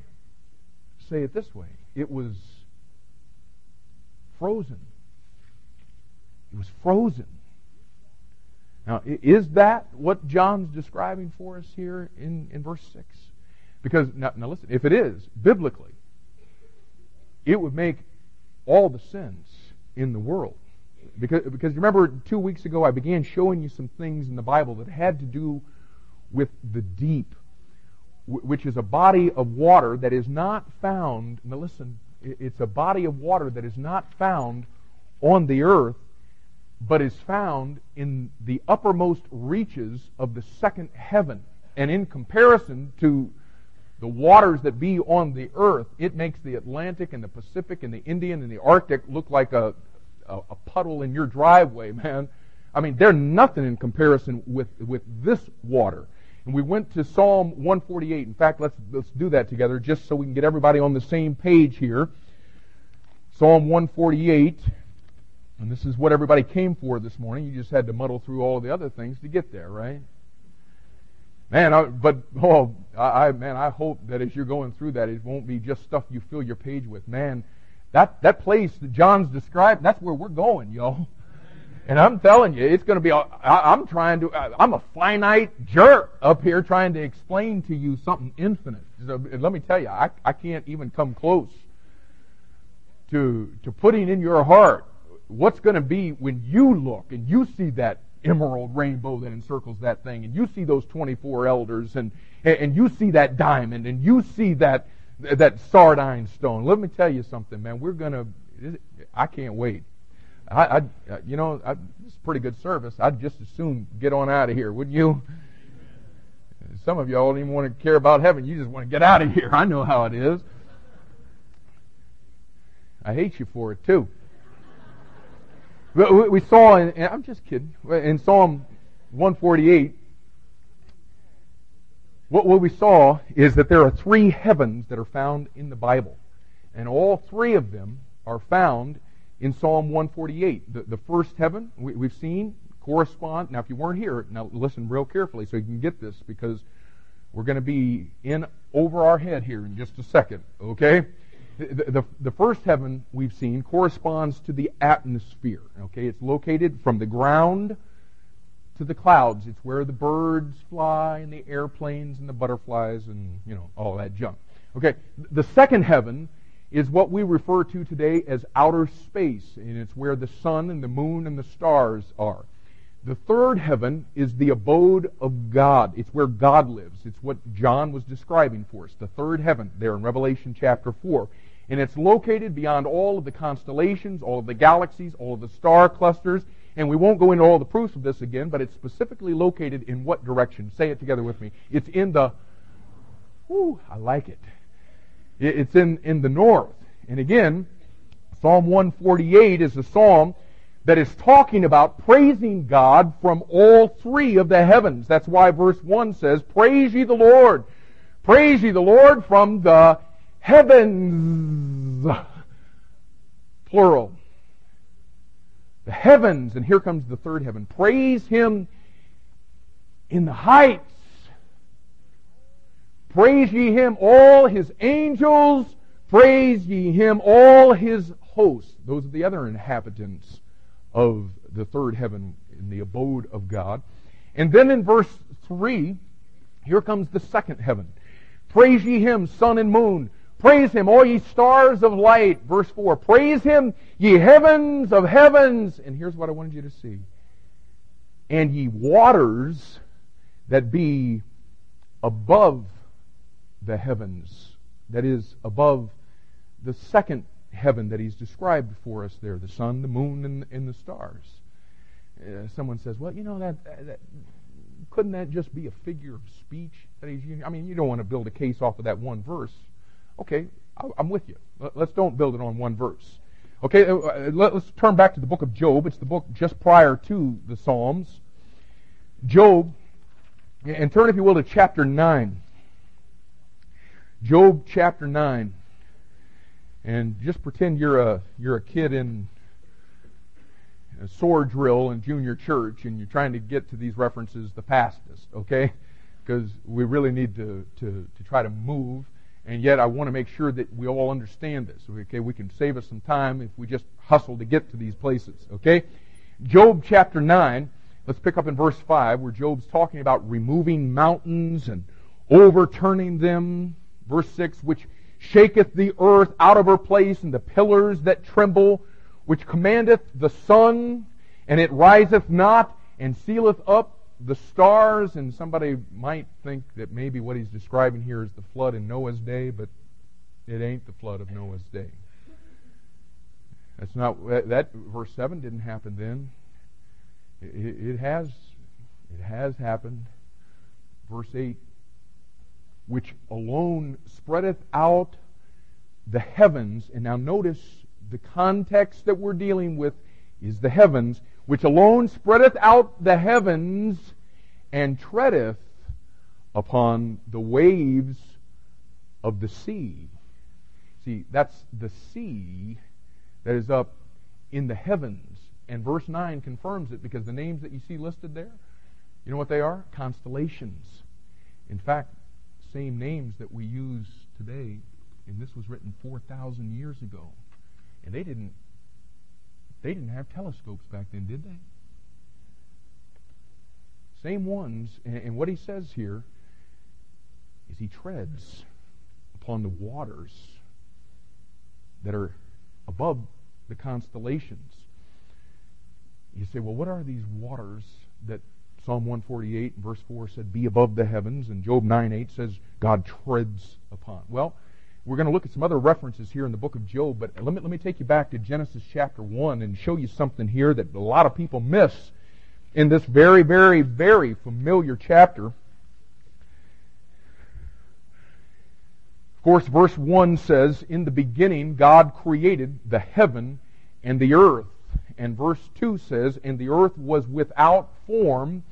say it this way it was frozen. It was frozen. Now, is that what John's describing for us here in, in verse 6? Because, now, now listen, if it is, biblically, it would make all the sins in the world. Because, because remember, two weeks ago I began showing you some things in the Bible that had to do with the deep, which is a body of water that is not found. Now listen, it's a body of water that is not found on the earth, but is found in the uppermost reaches of the second heaven. And in comparison to the waters that be on the earth, it makes the Atlantic and the Pacific and the Indian and the Arctic look like a, a, a puddle in your driveway, man. I mean, they're nothing in comparison with, with this water. And we went to Psalm 148. In fact, let's, let's do that together just so we can get everybody on the same page here. Psalm 148. And this is what everybody came for this morning. You just had to muddle through all the other things to get there, right? Man, I, but oh, I, man, I hope that as you're going through that, it won't be just stuff you fill your page with. Man, that that place that John's described, that's where we're going, y'all. And I'm telling you, it's going to be. I, I'm trying to. I'm a finite jerk up here trying to explain to you something infinite. So, let me tell you, I, I can't even come close to to putting in your heart what's going to be when you look and you see that emerald rainbow that encircles that thing, and you see those 24 elders, and, and you see that diamond, and you see that, that sardine stone. Let me tell you something, man. We're going to, I can't wait. I, I you know, I, it's pretty good service. I'd just as soon get on out of here, wouldn't you? Some of y'all don't even want to care about heaven. You just want to get out of here. I know how it is. I hate you for it, too. We saw, in, I'm just kidding, in Psalm 148, what, what we saw is that there are three heavens that are found in the Bible. And all three of them are found in Psalm 148. The, the first heaven we, we've seen correspond. Now, if you weren't here, now listen real carefully so you can get this because we're going to be in over our head here in just a second, okay? The, the, the, first heaven we've seen corresponds to the atmosphere. Okay, it's located from the ground to the clouds. It's where the birds fly and the airplanes and the butterflies and you know all that junk. Okay, the second heaven is what we refer to today as outer space, and it's where the sun and the moon and the stars are. The third heaven is the abode of God. It's where God lives. It's what John was describing for us. The third heaven there in Revelation chapter 4 and it's located beyond all of the constellations, all of the galaxies, all of the star clusters. and we won't go into all the proofs of this again, but it's specifically located in what direction? Say it together with me. It's in the, whew, I like it. It's in, in the north. And again, Psalm 148 is a psalm that is talking about praising God from all three of the heavens. That's why verse 1 says, Praise ye the Lord. Praise ye the Lord from the heavens. Plural. The heavens, and here comes the third heaven. Praise him in the heights. Praise ye him, all his angels. Praise ye him, all his hosts. Those are the other inhabitants of the third heaven in the abode of God. And then in verse 3, here comes the second heaven. Praise ye him, sun and moon. Praise him, all ye stars of light. Verse 4. Praise him, ye heavens of heavens. And here's what I wanted you to see. And ye waters that be above the heavens. That is, above the second heaven that he's described for us there the sun, the moon, and, and the stars. Uh, someone says, well, you know, that, that, couldn't that just be a figure of speech that he's? I mean, you don't want to build a case off of that one verse. Okay, I'm with you. Let's don't build it on one verse. Okay, uh, let's turn back to the book of Job. It's the book just prior to the Psalms. Job, and turn, if you will, to chapter 9. Job chapter 9 and just pretend you're a you're a kid in a sword drill in junior church and you're trying to get to these references the fastest, okay? Because we really need to, to, to try to move, and yet I want to make sure that we all understand this, okay? We can save us some time if we just hustle to get to these places, okay? Job chapter 9, let's pick up in verse 5, where Job's talking about removing mountains and overturning them. Verse 6, which shaketh the earth out of her place, and the pillars that tremble, which commandeth the sun, and it riseth not, and sealeth up the stars. And somebody might think that maybe what he's describing here is the flood in Noah's day, but it ain't the flood of Noah's day. That's not that verse seven didn't happen then. It, it has it has happened. Verse eight which alone spreadeth out the heavens. And now notice the context that we're dealing with is the heavens, which alone spreadeth out the heavens and treadeth upon the waves of the sea. See, that's the sea that is up in the heavens. And verse 9 confirms it because the names that you see listed there, you know what they are? Constellations. In fact, same names that we use today, and this was written 4,000 years ago. And they didn't they didn't have telescopes back then, did they? Same ones, and, and what he says here is he treads upon the waters that are above the constellations. You say, well, what are these waters that Psalm 148, verse 4 said, Be above the heavens, and Job 9 8 says, God treads upon. Well, we're going to look at some other references here in the book of Job, but let me, let me take you back to Genesis chapter 1 and show you something here that a lot of people miss in this very, very, very familiar chapter. Of course, verse 1 says, In the beginning, God created the heaven and the earth. And verse 2 says, And the earth was without form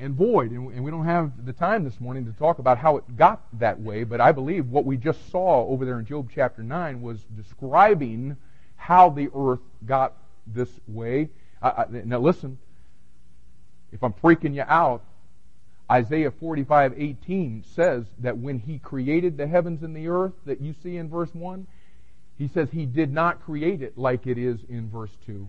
and void. And we don't have the time this morning to talk about how it got that way, but I believe what we just saw over there in Job chapter 9 was describing how the earth got this way. Now listen, if I'm freaking you out, Isaiah 45:18 says that when he created the heavens and the earth that you see in verse 1, he says he did not create it like it is in verse 2.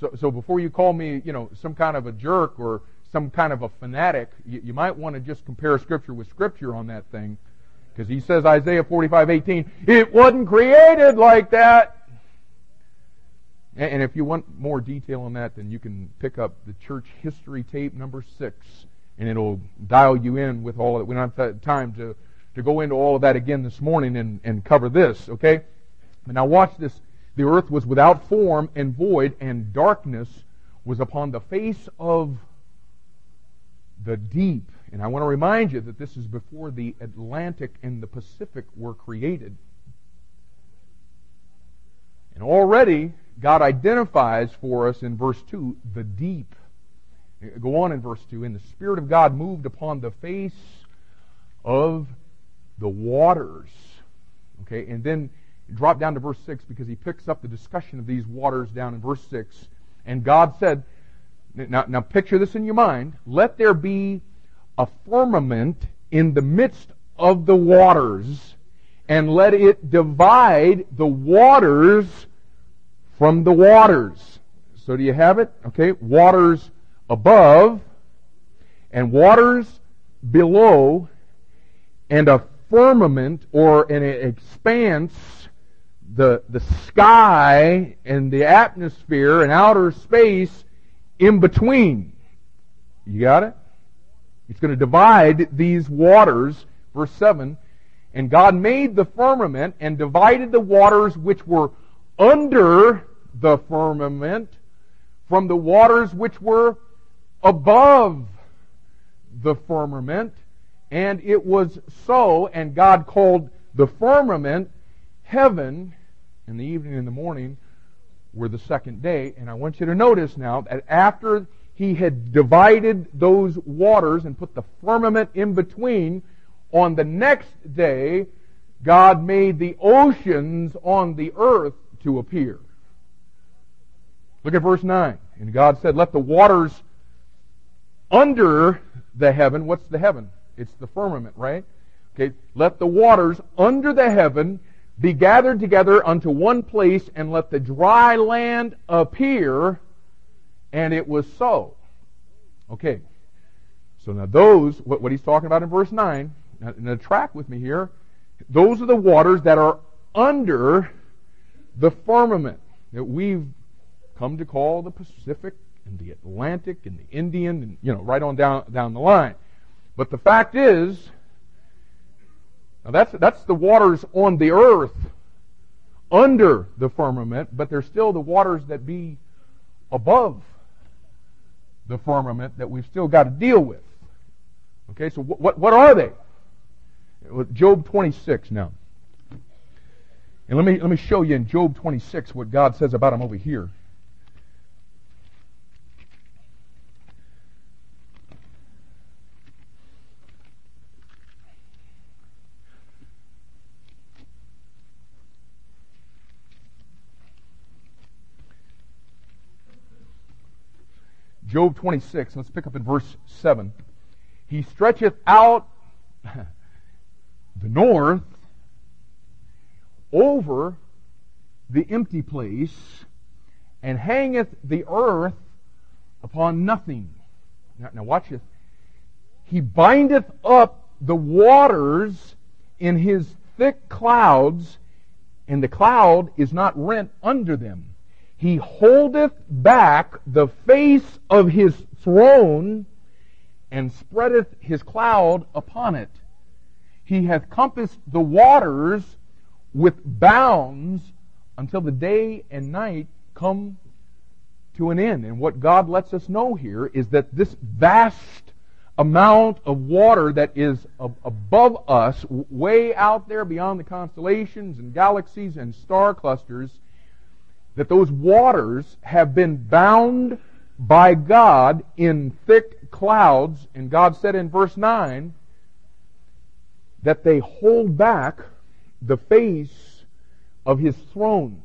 So, so before you call me, you know, some kind of a jerk or some kind of a fanatic, you, you might want to just compare Scripture with Scripture on that thing. Because he says, Isaiah 45, 18, it wasn't created like that. And, if you want more detail on that, then you can pick up the church history tape number six, and it'll dial you in with all of it. We don't have time to, to go into all of that again this morning and, and cover this, okay? Now watch this, the earth was without form and void, and darkness was upon the face of the deep. And I want to remind you that this is before the Atlantic and the Pacific were created. And already, God identifies for us in verse 2 the deep. Go on in verse 2. And the Spirit of God moved upon the face of the waters. Okay, and then drop down to verse 6 because he picks up the discussion of these waters down in verse 6. And God said, now, now picture this in your mind. Let there be a firmament in the midst of the waters, and let it divide the waters from the waters. So do you have it? Okay, waters above and waters below and a firmament or an expanse, the, the sky and the atmosphere and outer space in between. You got it? It's going to divide these waters. Verse 7. And God made the firmament and divided the waters which were under the firmament from the waters which were above the firmament. And it was so, and God called the firmament heaven, in the evening and the morning were the second day. And I want you to notice now that after he had divided those waters and put the firmament in between, on the next day, God made the oceans on the earth to appear. Look at verse 9. And God said, Let the waters under the heaven, what's the heaven? It's the firmament, right? Okay, let the waters under the heaven be gathered together unto one place, and let the dry land appear. And it was so. Okay. So now those, what, what he's talking about in verse 9, now, now track with me here. Those are the waters that are under the firmament that we've come to call the Pacific and the Atlantic and the Indian and, you know, right on down, down the line. But the fact is, now that's, that's the waters on the earth under the firmament, but there's still the waters that be above the firmament that we've still got to deal with. Okay, so what, what are they? Job 26 now. And let me, let me show you in Job 26 what God says about him over here. Job 26, let's pick up in verse 7. He stretcheth out the north over the empty place and hangeth the earth upon nothing. Now, now watch this. He bindeth up the waters in his thick clouds, and the cloud is not rent under them. He holdeth back the face of his throne and spreadeth his cloud upon it. He hath compassed the waters with bounds until the day and night come to an end. And what God lets us know here is that this vast amount of water that is above us, way out there beyond the constellations and galaxies and star clusters, that those waters have been bound by God in thick clouds, and God said in verse 9 that they hold back the face of his throne.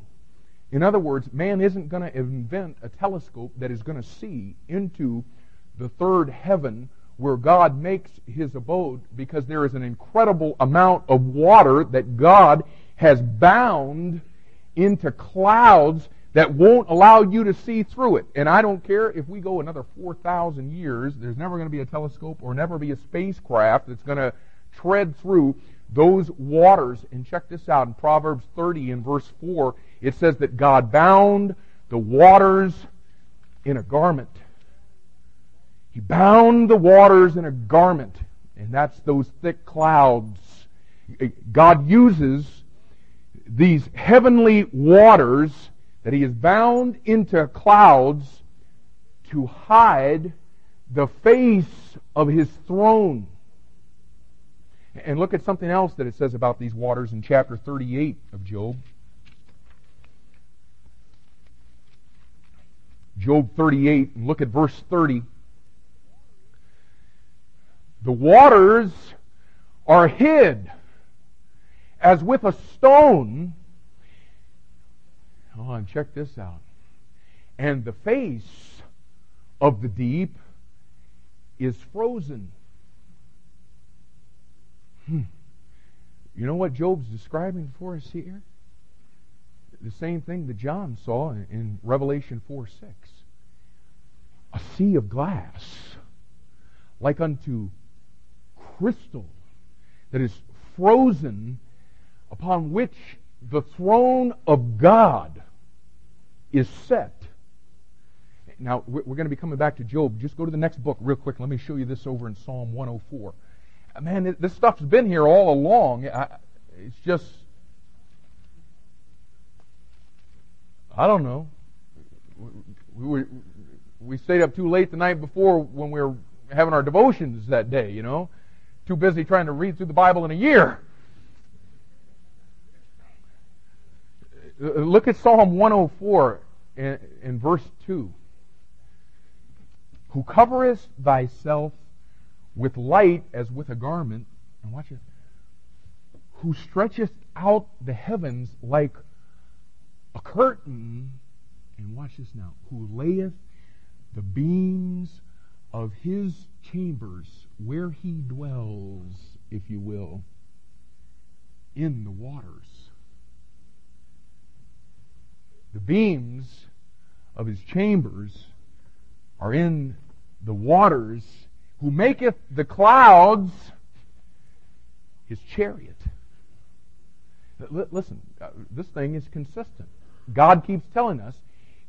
In other words, man isn't going to invent a telescope that is going to see into the third heaven where God makes his abode because there is an incredible amount of water that God has bound into clouds that won't allow you to see through it. And I don't care if we go another 4,000 years, there's never going to be a telescope or never be a spacecraft that's going to tread through those waters. And check this out in Proverbs 30 in verse 4, it says that God bound the waters in a garment. He bound the waters in a garment, and that's those thick clouds. God uses these heavenly waters that he has bound into clouds to hide the face of his throne. And look at something else that it says about these waters in chapter 38 of Job. Job 38, and look at verse 30. The waters are hid as with a stone. Oh, and check this out. And the face of the deep is frozen. Hmm. You know what Job's describing for us here? The same thing that John saw in Revelation 4 6. A sea of glass, like unto crystal, that is frozen, upon which the throne of God is set. Now, we're going to be coming back to Job. Just go to the next book real quick. Let me show you this over in Psalm 104 man, this stuff's been here all along. It's just, I don't know. We, we, we stayed up too late the night before when we were having our devotions that day, you know. Too busy trying to read through the Bible in a year. Uh, look at Psalm 104 in, in verse 2. Who coverest thyself with light as with a garment. And watch it. Who stretcheth out the heavens like a curtain. And watch this now. Who layeth the beams of his chambers where he dwells, if you will, in the waters. The beams of his chambers are in the waters who maketh the clouds his chariot. Listen, uh, this thing is consistent. God keeps telling us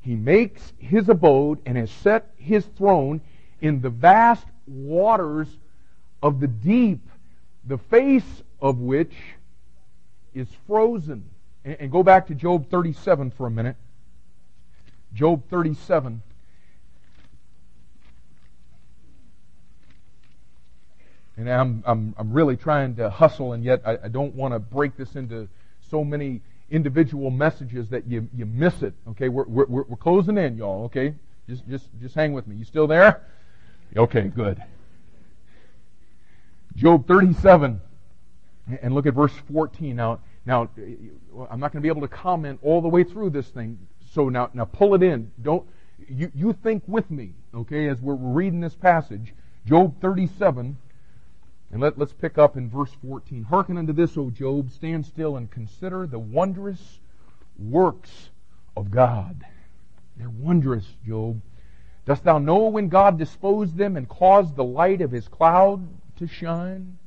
he makes his abode and has set his throne in the vast waters of the deep, the face of which is frozen. And go back to Job 37 for a minute. Job 37. And I'm, I'm, I'm really trying to hustle, and yet I, I don't want to break this into so many individual messages that you, you miss it. Okay, we're, we're, we're closing in, y'all. Okay, just, just, just hang with me. You still there? Okay, good. Job 37, and look at verse 14. Now, now I'm not going to be able to comment all the way through this thing. So now, now pull it in. Don't you, you think with me, okay, as we're reading this passage. Job 37, and let, us pick up in verse 14. Hearken unto this, O Job, stand still and consider the wondrous works of God. They're wondrous, Job. Dost thou know when God disposed them and caused the light of his cloud to shine?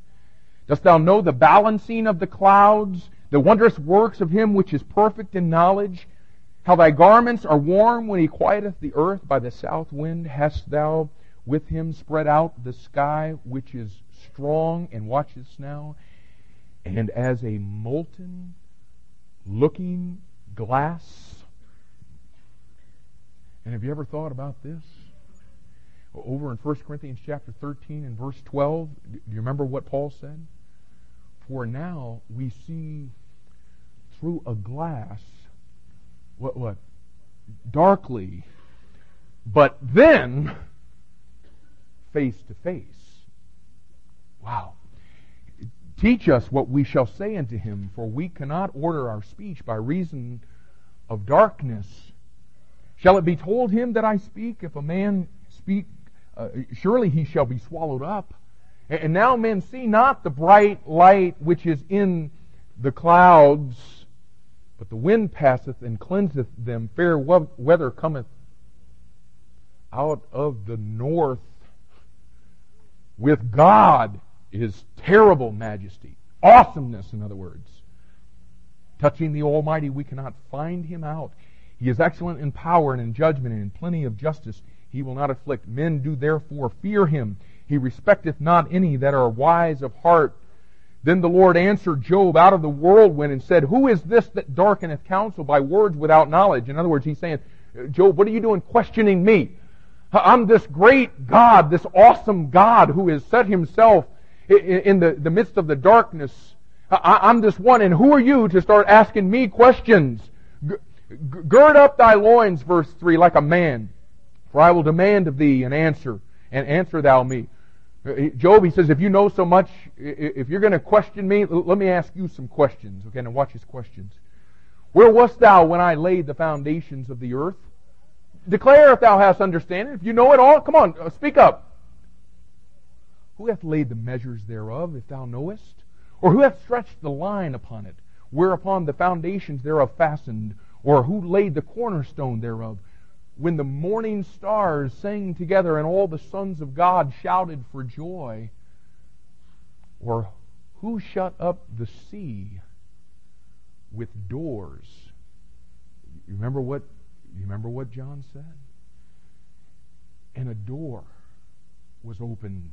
Dost thou know the balancing of the clouds, the wondrous works of him which is perfect in knowledge? How thy garments are warm when he quieteth the earth by the south wind? Hast thou with him spread out the sky which is strong, and watch now, and as a molten looking glass. And have you ever thought about this? Over in 1 Corinthians chapter 13 and verse 12, do you remember what Paul said? For now we see through a glass, what, what? Darkly, but then face to face. Wow. Teach us what we shall say unto him, for we cannot order our speech by reason of darkness. Shall it be told him that I speak? If a man speak, uh, surely he shall be swallowed up. And now men see not the bright light which is in the clouds, but the wind passeth and cleanseth them. Fair weather cometh out of the north. With God his terrible majesty, awesomeness, in other words. Touching the Almighty, we cannot find him out. He is excellent in power and in judgment and in plenty of justice. He will not afflict. Men do therefore fear him. He respecteth not any that are wise of heart. Then the Lord answered Job out of the whirlwind and said, Who is this that darkeneth counsel by words without knowledge? In other words, he's saying, Job, what are you doing questioning me? I'm this great God, this awesome God who has set himself in the, the midst of the darkness. I'm this one, and who are you to start asking me questions? Gird up thy loins, verse 3, like a man, for I will demand of thee an answer, and answer thou me. Uh, Job, he says, if you know so much, if you're going to question me, let me ask you some questions. Okay, now watch his questions. Where wast thou when I laid the foundations of the earth? Declare if thou hast understanding. If you know it all, come on, uh, speak up. Who hath laid the measures thereof, if thou knowest? Or who hath stretched the line upon it, whereupon the foundations thereof fastened? Or who laid the cornerstone thereof? when the morning stars sang together and all the sons of God shouted for joy? Or who shut up the sea with doors? You remember what you remember what John said? And a door was opened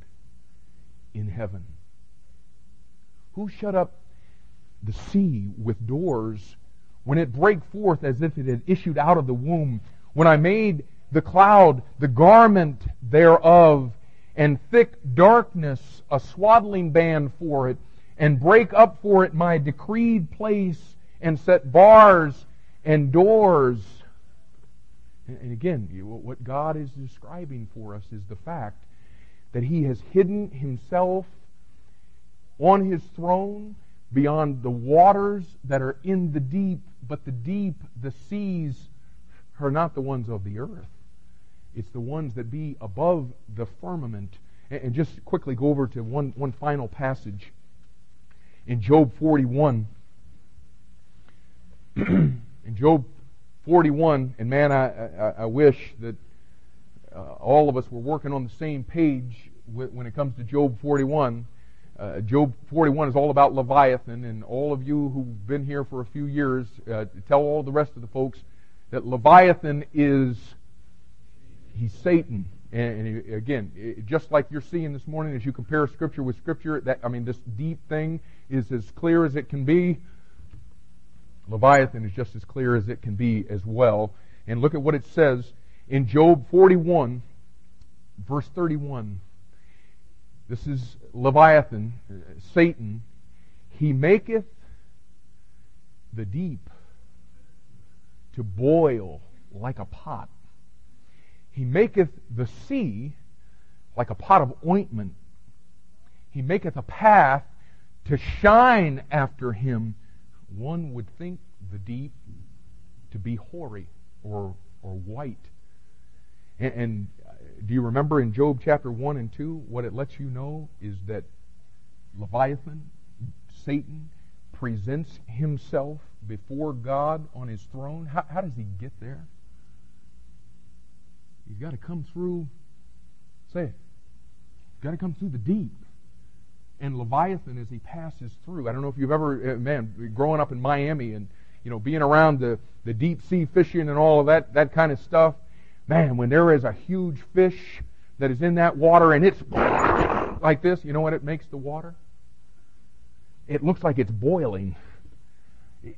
in heaven. Who shut up the sea with doors when it brake forth as if it had issued out of the womb when I made the cloud the garment thereof, and thick darkness a swaddling band for it, and break up for it my decreed place, and set bars and doors. And again, what God is describing for us is the fact that He has hidden Himself on His throne beyond the waters that are in the deep, but the deep, the seas, are not the ones of the earth. It's the ones that be above the firmament. And just quickly go over to one, one final passage in Job 41. in Job 41, and man, I, I, I wish that uh, all of us were working on the same page when it comes to Job 41. Uh, Job 41 is all about Leviathan, and all of you who've been here for a few years, uh, tell all the rest of the folks that Leviathan is, he's Satan. And, again, just like you're seeing this morning as you compare Scripture with Scripture, that, I mean, this deep thing is as clear as it can be. Leviathan is just as clear as it can be as well. And look at what it says in Job 41, verse 31. This is Leviathan, uh, Satan. He maketh the deep to boil like a pot. He maketh the sea like a pot of ointment. He maketh a path to shine after him. One would think the deep to be hoary or, or white. And, and do you remember in Job chapter 1 and 2, what it lets you know is that Leviathan, Satan, presents himself before God on his throne, how, how does he get there? He's got to come through, say it, he's got to come through the deep. And Leviathan, as he passes through, I don't know if you've ever, uh, man, growing up in Miami and, you know, being around the, the deep sea fishing and all of that, that kind of stuff, man, when there is a huge fish that is in that water and it's like this, you know what it makes the water? It looks like it's boiling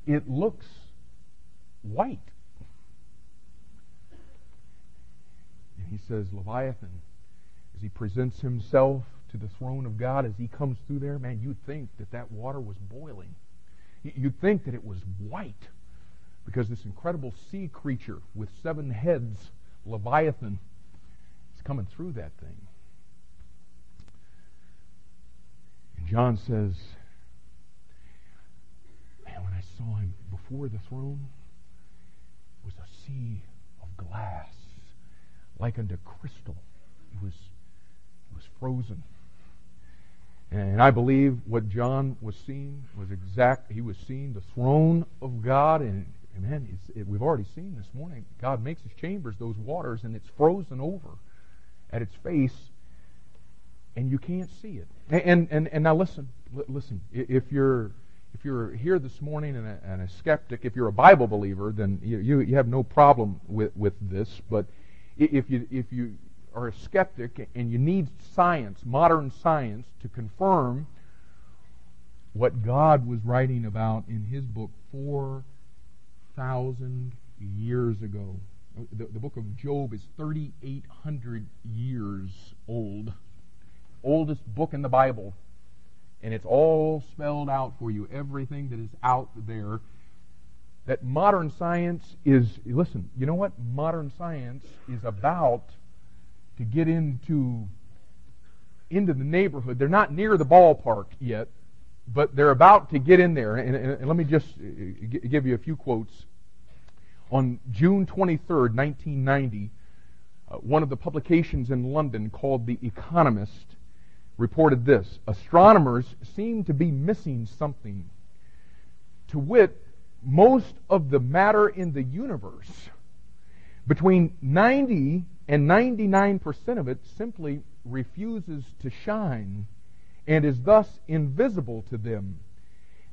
it looks white. And he says, Leviathan, as he presents himself to the throne of God, as he comes through there, man, you'd think that that water was boiling. You'd think that it was white because this incredible sea creature with seven heads, Leviathan, is coming through that thing. And John says, Man, when I saw him before the throne it was a sea of glass, like unto crystal. It was, it was frozen. And I believe what John was seeing was exact. He was seeing the throne of God, and, and man, it, we've already seen this morning. God makes His chambers those waters, and it's frozen over at its face, and you can't see it. And and and, now listen, listen. If you're if you're here this morning and a, and a, skeptic, if you're a Bible believer, then you, you, you have no problem with, with this. But if you, if you are a skeptic and you need science, modern science, to confirm what God was writing about in his book 4,000 years ago. The, the, book of Job is 3,800 years old. Oldest book in the Bible. And it's all spelled out for you, everything that is out there. That modern science is, listen, you know what? Modern science is about to get into into the neighborhood. They're not near the ballpark yet, but they're about to get in there. And, and, and let me just uh, give you a few quotes. On June 23rd, 1990, uh, one of the publications in London called The Economist reported this Astronomers seem to be missing something. To wit, most of the matter in the universe, between 90 and 99% of it, simply refuses to shine and is thus invisible to them.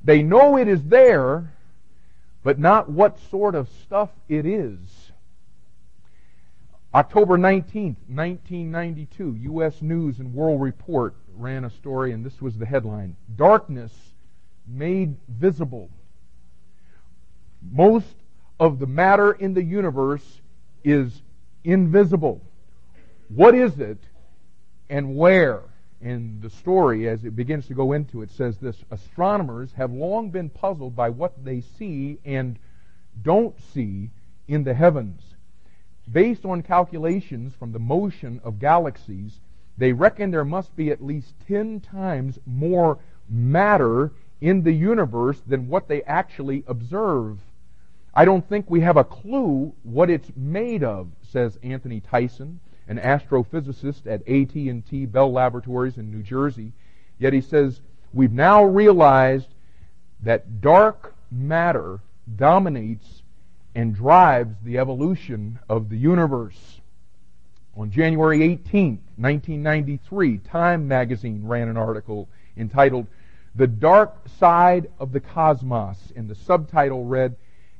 They know it is there, but not what sort of stuff it is. October 19th, 1992, U.S. News and World Report ran a story, and this was the headline Darkness Made Visible. Most of the matter in the universe is invisible. What is it and where? And the story, as it begins to go into it, says this Astronomers have long been puzzled by what they see and don't see in the heavens. Based on calculations from the motion of galaxies, they reckon there must be at least 10 times more matter in the universe than what they actually observe. I don't think we have a clue what it's made of, says Anthony Tyson, an astrophysicist at AT&T Bell Laboratories in New Jersey. Yet he says, we've now realized that dark matter dominates and drives the evolution of the universe. On January 18, 1993, Time magazine ran an article entitled The Dark Side of the Cosmos, and the subtitle read,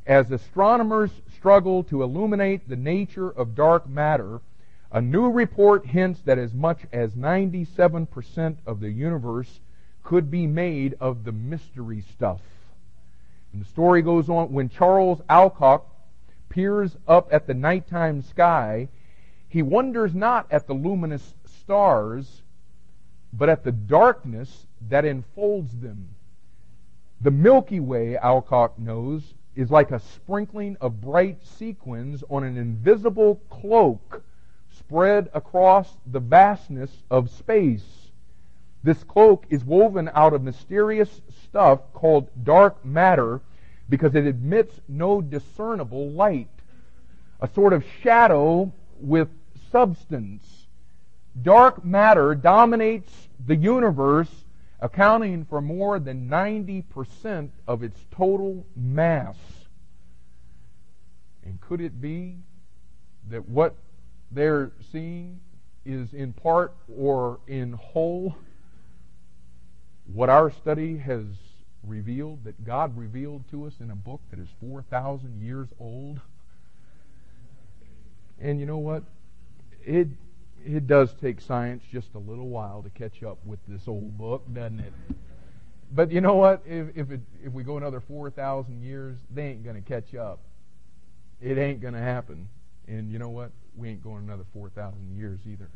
As astronomers struggle to illuminate the nature of dark matter, a new report hints that as much as 97% of the universe could be made of the mystery stuff. And the story goes on when Charles Alcock peers up at the nighttime sky, he wonders not at the luminous stars, but at the darkness that enfolds them. The Milky Way, Alcock knows, is like a sprinkling of bright sequins on an invisible cloak spread across the vastness of space. This cloak is woven out of mysterious stuff called dark matter because it admits no discernible light. A sort of shadow with substance. Dark matter dominates the universe, accounting for more than 90% of its total mass. And could it be that what they're seeing is in part or in whole what our study has revealed, that God revealed to us in a book that is 4,000 years old? And you know what? It it does take science just a little while to catch up with this old book, doesn't it? But you know what? If if, it, if we go another four thousand years, they ain't going to catch up. It ain't going to happen. And you know what? We ain't going another four thousand years either.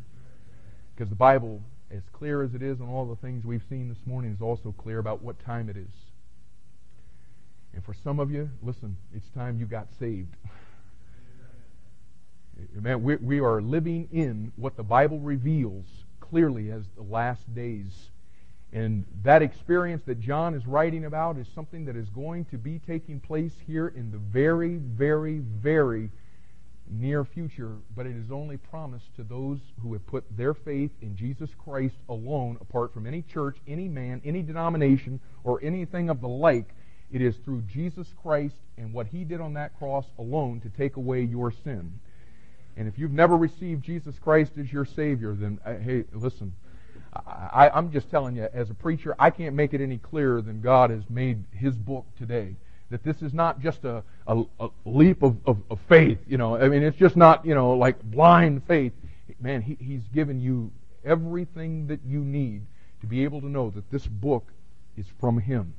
Because the Bible, as clear as it is on all the things we've seen this morning, is also clear about what time it is. And for some of you, listen, it's time you got saved. Man, we, we are living in what the Bible reveals clearly as the last days. And that experience that John is writing about is something that is going to be taking place here in the very, very, very near future, but it is only promised to those who have put their faith in Jesus Christ alone, apart from any church, any man, any denomination, or anything of the like. It is through Jesus Christ and what He did on that cross alone to take away your sin. And if you've never received Jesus Christ as your Savior, then uh, hey, listen. I, I'm just telling you, as a preacher, I can't make it any clearer than God has made His book today. That this is not just a, a, a leap of, of, of, faith, you know. I mean, it's just not, you know, like blind faith. Man, he, He's given you everything that you need to be able to know that this book is from Him.